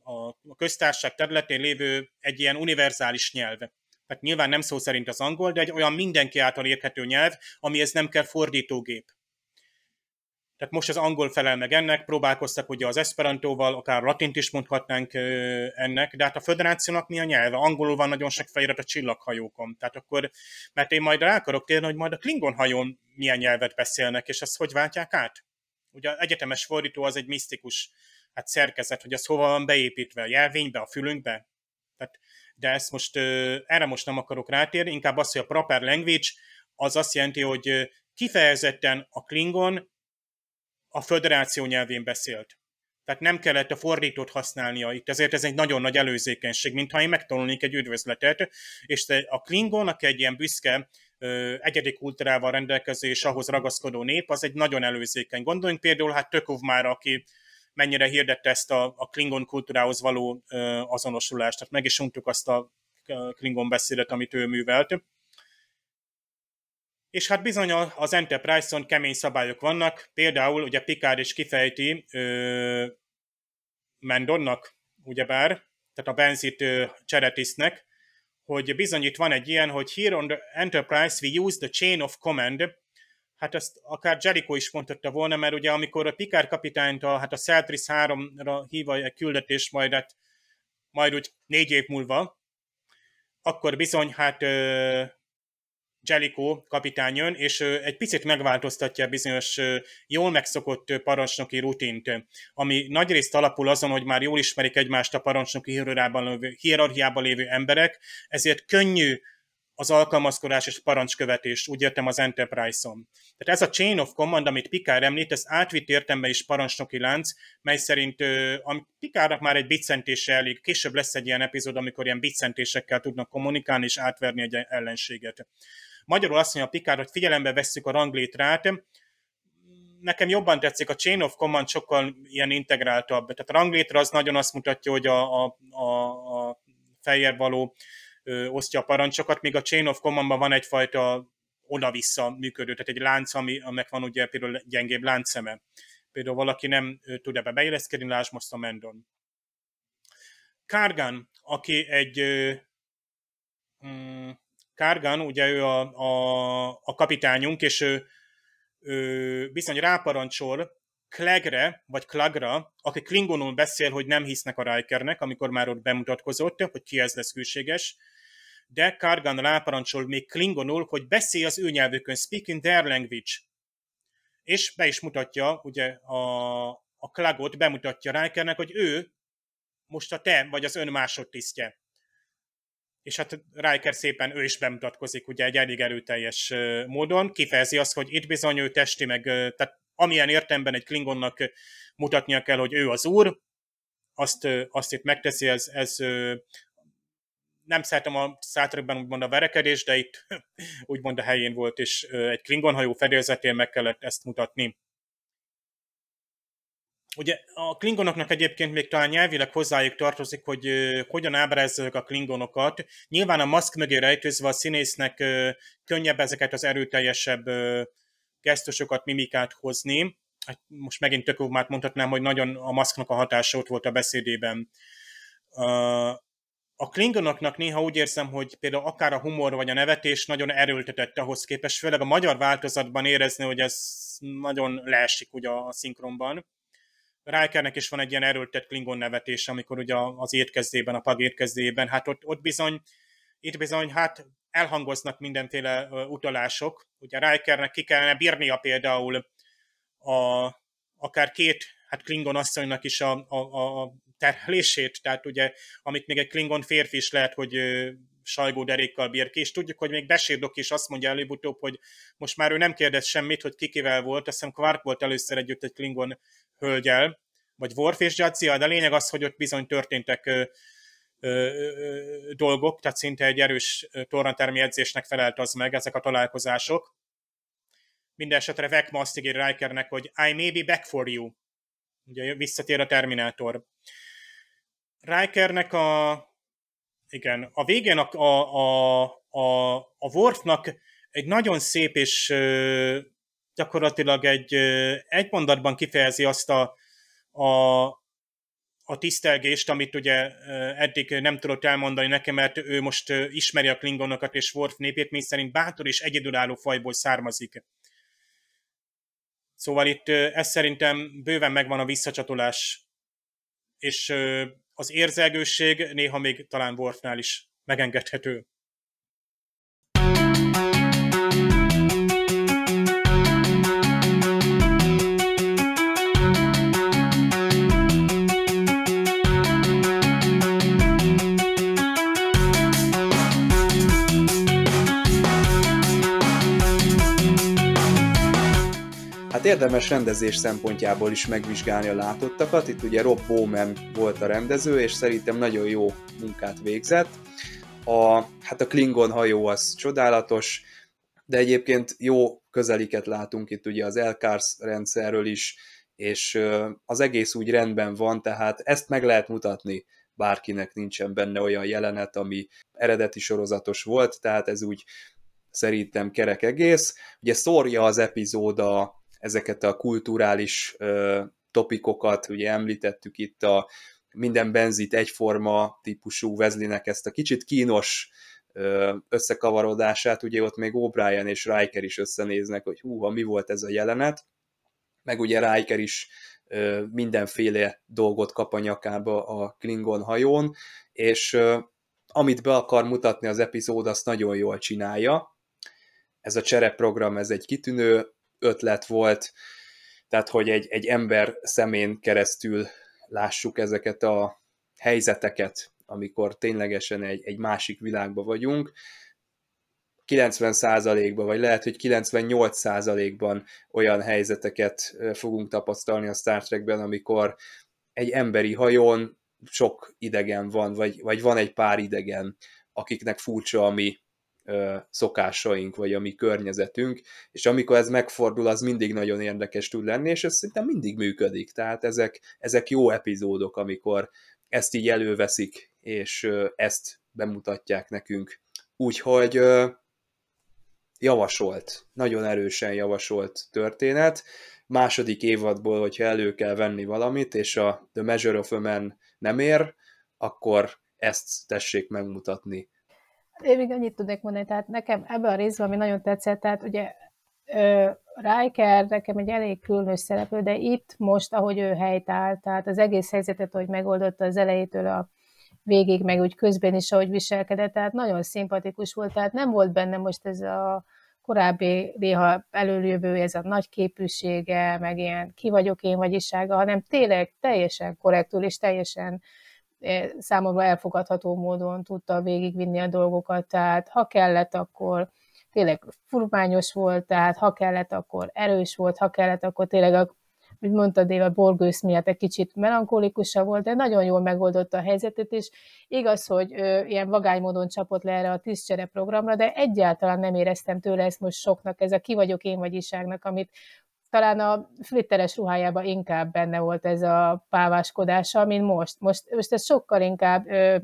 [SPEAKER 4] a köztársaság területén lévő egy ilyen univerzális nyelv hát nyilván nem szó szerint az angol, de egy olyan mindenki által érthető nyelv, amihez nem kell fordítógép. Tehát most az angol felel meg ennek, próbálkoztak ugye az esperantóval, akár latint is mondhatnánk ennek, de hát a föderációnak mi a nyelve? Angolul van nagyon sok felirat a csillaghajókon. Tehát akkor, mert én majd rá akarok térni, hogy majd a Klingon hajón milyen nyelvet beszélnek, és azt hogy váltják át? Ugye az egyetemes fordító az egy misztikus hát szerkezet, hogy az hova van beépítve, a jelvénybe, a fülünkbe. Tehát de ezt most erre most nem akarok rátérni, inkább az, hogy a proper language az azt jelenti, hogy kifejezetten a Klingon a föderáció nyelvén beszélt. Tehát nem kellett a fordítót használnia itt, ezért ez egy nagyon nagy előzékenység, mintha én megtanulnék egy üdvözletet, és a Klingon, aki egy ilyen büszke, egyedi kultúrával rendelkező és ahhoz ragaszkodó nép, az egy nagyon előzékeny. Gondoljunk például hát Tökov már, aki mennyire hirdette ezt a, a Klingon kultúrához való azonosulást. Tehát meg is untuk azt a Klingon beszédet, amit ő művelt. És hát bizony az Enterprise-on kemény szabályok vannak, például ugye Picard is kifejti ö, Mendonnak, ugyebár, tehát a Benzit Cseretisznek, hogy bizony itt van egy ilyen, hogy here on the Enterprise we use the chain of command. Hát ezt akár Jericho is mondhatta volna, mert ugye amikor a Picard kapitányt a, hát a Celtris 3-ra hívja egy küldetés majd, hát, majd úgy négy év múlva, akkor bizony hát uh, Jellico kapitány jön, és egy picit megváltoztatja bizonyos jól megszokott parancsnoki rutint, ami nagyrészt alapul azon, hogy már jól ismerik egymást a parancsnoki hierarchiában lévő, emberek, ezért könnyű az alkalmazkodás és parancskövetés, úgy értem az Enterprise-on. Tehát ez a Chain of Command, amit Picard említ, ez átvitt értembe is parancsnoki lánc, mely szerint a Picardnak már egy biccentése elég, később lesz egy ilyen epizód, amikor ilyen biccentésekkel tudnak kommunikálni és átverni egy ellenséget. Magyarul azt mondja a Picard, hogy figyelembe vesszük a ranglétrát, nekem jobban tetszik, a Chain of Command sokkal ilyen integráltabb. Tehát a ranglétra az nagyon azt mutatja, hogy a, a, a, a feljebb való ö, osztja a parancsokat, míg a Chain of Command-ban van egyfajta oda-vissza működő, tehát egy lánc, ami, aminek van ugye például gyengébb láncszeme. Például valaki nem tud ebbe beilleszkedni, lásd most a Mendon. Kárgán, aki egy mm, Kárgán, ugye ő a, a, a kapitányunk, és ő, ő bizony ráparancsol Klegre, vagy Klagra, aki klingonul beszél, hogy nem hisznek a Rikernek, amikor már ott bemutatkozott, hogy ki ez lesz hűséges, de Kargan ráparancsol még klingonul, hogy beszélj az ő nyelvükön, speak in their language. És be is mutatja, ugye a, a Klagot bemutatja Rikernek, hogy ő most a te vagy az ön másodtisztje. És hát Riker szépen ő is bemutatkozik ugye egy elég erőteljes módon, kifejezi azt, hogy itt bizony ő testi, meg tehát amilyen értemben egy Klingonnak mutatnia kell, hogy ő az úr, azt, azt itt megteszi, ez, ez nem szeretem a Star úgymond a verekedés, de itt úgymond a helyén volt, és egy Klingon hajó fedélzetén meg kellett ezt mutatni. Ugye a klingonoknak egyébként még talán nyelvileg hozzájuk tartozik, hogy hogyan ábrázzák a klingonokat. Nyilván a maszk mögé rejtőzve a színésznek könnyebb ezeket az erőteljesebb uh, gesztusokat, mimikát hozni. Hát most megint tök már mondhatnám, hogy nagyon a maszknak a hatása ott volt a beszédében. A klingonoknak néha úgy érzem, hogy például akár a humor vagy a nevetés nagyon erőltetett ahhoz képest, főleg a magyar változatban érezni, hogy ez nagyon leesik ugye a szinkronban Rikernek is van egy ilyen erőltett Klingon nevetés, amikor ugye az étkezdében, a pag étkezdében, hát ott, ott bizony, itt bizony, hát elhangoznak mindenféle utalások. Ugye Rikernek ki kellene bírnia például a, akár két, hát Klingon asszonynak is a, a, a terhelését, tehát ugye, amit még egy Klingon férfi is lehet, hogy sajgó derékkal bír ki, és tudjuk, hogy még Besérdok is azt mondja előbb-utóbb, hogy most már ő nem kérdez semmit, hogy kikivel volt, azt hiszem Quark volt először együtt egy Klingon hölgyel, vagy Worf és Jadzia, de a lényeg az, hogy ott bizony történtek ö, ö, ö, dolgok, tehát szinte egy erős tornatermi edzésnek felelt az meg ezek a találkozások. Minden esetre Vecma azt ígér Rikernek, hogy I may be back for you. Ugye visszatér a Terminátor. Rikernek a igen, a végén a, a, a, a, a Worfnak egy nagyon szép és gyakorlatilag egy, egy mondatban kifejezi azt a, a, a tisztelgést, amit ugye eddig nem tudott elmondani nekem, mert ő most ismeri a klingonokat és Worf népét, mi szerint bátor és egyedülálló fajból származik. Szóval itt ez szerintem bőven megvan a visszacsatolás, és az érzelgőség néha még talán Worfnál is megengedhető.
[SPEAKER 2] Hát érdemes rendezés szempontjából is megvizsgálni a látottakat. Itt ugye Rob Bowman volt a rendező, és szerintem nagyon jó munkát végzett. A, hát a Klingon hajó az csodálatos, de egyébként jó közeliket látunk itt ugye az Elkars rendszerről is, és az egész úgy rendben van, tehát ezt meg lehet mutatni bárkinek nincsen benne olyan jelenet, ami eredeti sorozatos volt, tehát ez úgy szerintem kerek egész. Ugye szórja az epizód a ezeket a kulturális topikokat, ugye említettük itt a minden benzit egyforma típusú Wesleynek ezt a kicsit kínos összekavarodását, ugye ott még O'Brien és Riker is összenéznek, hogy húha, mi volt ez a jelenet, meg ugye Riker is mindenféle dolgot kap a nyakába a Klingon hajón, és amit be akar mutatni az epizód, azt nagyon jól csinálja. Ez a csereprogram, ez egy kitűnő ötlet volt, tehát hogy egy, egy ember szemén keresztül lássuk ezeket a helyzeteket, amikor ténylegesen egy, egy másik világban vagyunk, 90%-ban, vagy lehet, hogy 98%-ban olyan helyzeteket fogunk tapasztalni a Star Trekben, amikor egy emberi hajón sok idegen van, vagy, vagy van egy pár idegen, akiknek furcsa a mi szokásaink, vagy a mi környezetünk, és amikor ez megfordul, az mindig nagyon érdekes tud lenni, és ez szerintem mindig működik, tehát ezek, ezek jó epizódok, amikor ezt így előveszik, és ezt bemutatják nekünk. Úgyhogy javasolt, nagyon erősen javasolt történet. Második évadból, hogyha elő kell venni valamit, és a The Measure of a Man nem ér, akkor ezt tessék megmutatni
[SPEAKER 3] én még annyit tudnék mondani, tehát nekem ebben a részben, ami nagyon tetszett, tehát ugye Riker nekem egy elég különös szereplő, de itt most, ahogy ő helytáll, tehát az egész helyzetet, hogy megoldotta az elejétől a végig, meg úgy közben is, ahogy viselkedett, tehát nagyon szimpatikus volt, tehát nem volt benne most ez a korábbi néha előjövő, ez a nagy képűsége, meg ilyen ki vagyok én vagyisága, hanem tényleg teljesen korrektul és teljesen számomra elfogadható módon tudta végigvinni a dolgokat, tehát ha kellett, akkor tényleg furmányos volt, tehát ha kellett, akkor erős volt, ha kellett, akkor tényleg a mint mondtad, Éva, Borgősz miatt egy kicsit melankolikusabb volt, de nagyon jól megoldotta a helyzetet, és igaz, hogy ö, ilyen vagány módon csapott le erre a tisztcsere programra, de egyáltalán nem éreztem tőle ezt most soknak, ez a ki vagyok én vagyiságnak, amit talán a flitteres ruhájában inkább benne volt ez a páváskodása, mint most. Most, most ez sokkal inkább ö,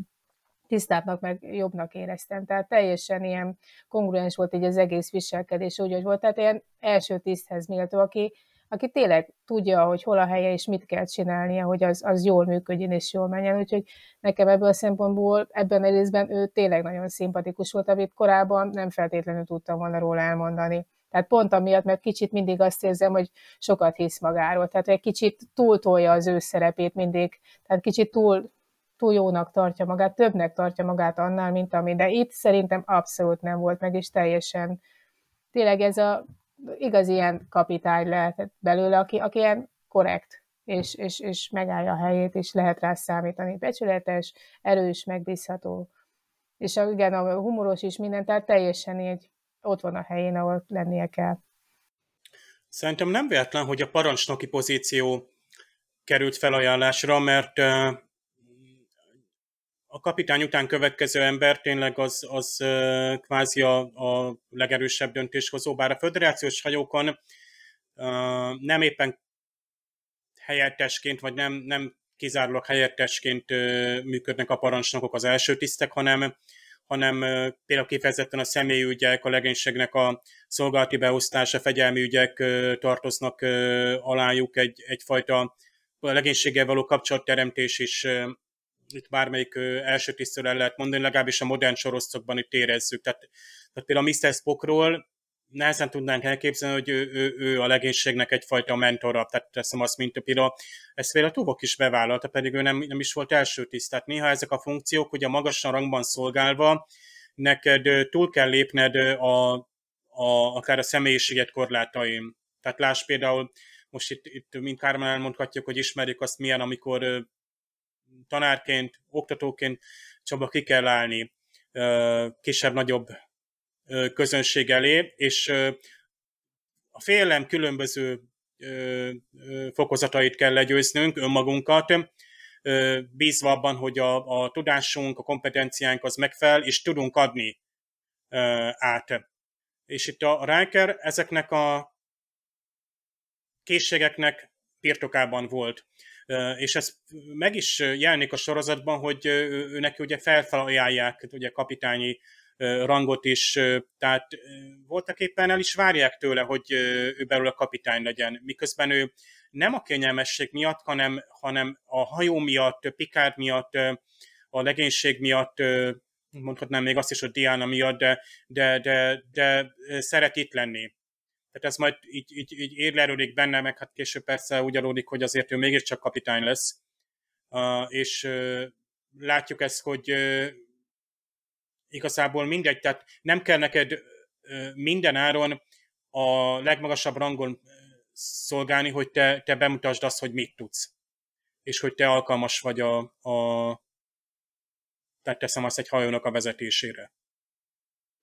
[SPEAKER 3] tisztábbnak, meg jobbnak éreztem. Tehát teljesen ilyen kongruens volt így az egész viselkedés, úgy, hogy volt. Tehát ilyen első tiszthez méltó, aki, aki tényleg tudja, hogy hol a helye és mit kell csinálnia, hogy az, az jól működjön és jól menjen. Úgyhogy nekem ebből a szempontból ebben a részben ő tényleg nagyon szimpatikus volt, amit korábban nem feltétlenül tudtam volna róla elmondani. Tehát pont amiatt, mert kicsit mindig azt érzem, hogy sokat hisz magáról. Tehát egy kicsit túltolja az ő szerepét mindig, tehát kicsit túl, túl jónak tartja magát, többnek tartja magát annál, mint ami. De itt szerintem abszolút nem volt meg, és teljesen tényleg ez a igaz ilyen kapitány lehetett belőle, aki, aki ilyen korrekt, és, és, és megállja a helyét, és lehet rá számítani. Becsületes, erős, megbízható. És a, igen, a humoros is minden, tehát teljesen így ott van a helyén, ahol lennie kell.
[SPEAKER 4] Szerintem nem véletlen, hogy a parancsnoki pozíció került felajánlásra, mert a kapitány után következő ember tényleg az, az kvázi a, a legerősebb döntéshozó, bár a föderációs hajókon nem éppen helyettesként, vagy nem, nem kizárólag helyettesként működnek a parancsnokok az első tisztek, hanem, hanem például kifejezetten a személyügyek, a legénységnek a szolgálati beosztása, fegyelmi ügyek tartoznak alájuk egy, egyfajta a legénységgel való kapcsolatteremtés is itt bármelyik első tisztől el lehet mondani, legalábbis a modern sorosztokban itt érezzük. Tehát, tehát például a Mr. Spockról nehezen tudnánk elképzelni, hogy ő, ő, ő a legénységnek egyfajta mentora, tehát teszem azt, mint a például, ezt például Tuvok is bevállalta, pedig ő nem, nem is volt első tiszt. Tehát néha ezek a funkciók, a magasan rangban szolgálva, neked túl kell lépned a, a, akár a személyiséget korlátaim. Tehát láss például, most itt, itt mint Kármán elmondhatjuk, hogy ismerjük azt milyen, amikor tanárként, oktatóként Csaba ki kell állni kisebb-nagyobb közönség elé, és a félelem különböző fokozatait kell legyőznünk önmagunkat, bízva abban, hogy a, a tudásunk, a kompetenciánk az megfelel, és tudunk adni át. És itt a Riker ezeknek a készségeknek birtokában volt és ez meg is jelenik a sorozatban, hogy ő neki ugye felfelajánlják ugye kapitányi rangot is, tehát voltak éppen el is várják tőle, hogy ő belőle kapitány legyen, miközben ő nem a kényelmesség miatt, hanem, hanem a hajó miatt, Picard miatt, a legénység miatt, mondhatnám még azt is, hogy Diana miatt, de, de, de, de szeret itt lenni. Tehát ez majd így, így, így érlerődik benne, meg hát később persze úgy alódik, hogy azért ő mégiscsak kapitány lesz. És látjuk ezt, hogy igazából mindegy, tehát nem kell neked minden áron a legmagasabb rangon szolgálni, hogy te, te bemutasd azt, hogy mit tudsz. És hogy te alkalmas vagy a, a tehát teszem azt egy hajónak a vezetésére.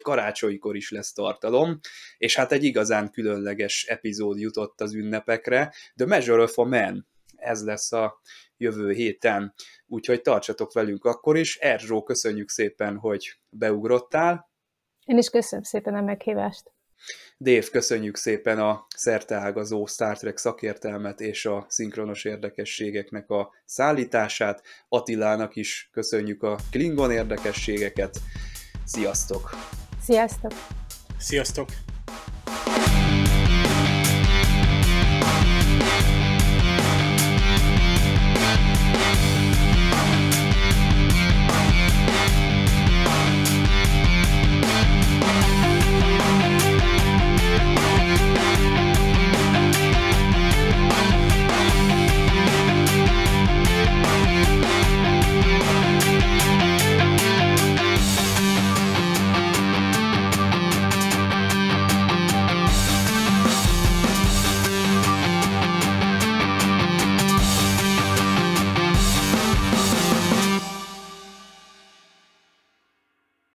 [SPEAKER 2] Karácsonykor is lesz tartalom, és hát egy igazán különleges epizód jutott az ünnepekre, The Measure of a Man, ez lesz a jövő héten, úgyhogy tartsatok velünk akkor is. Erzsó, köszönjük szépen, hogy beugrottál.
[SPEAKER 3] Én is köszönöm szépen a meghívást.
[SPEAKER 2] Dév, köszönjük szépen a szerteágazó Star Trek szakértelmet és a szinkronos érdekességeknek a szállítását. Attilának is köszönjük a Klingon érdekességeket. Sziasztok!
[SPEAKER 3] Sziasztok!
[SPEAKER 4] Sziasztok!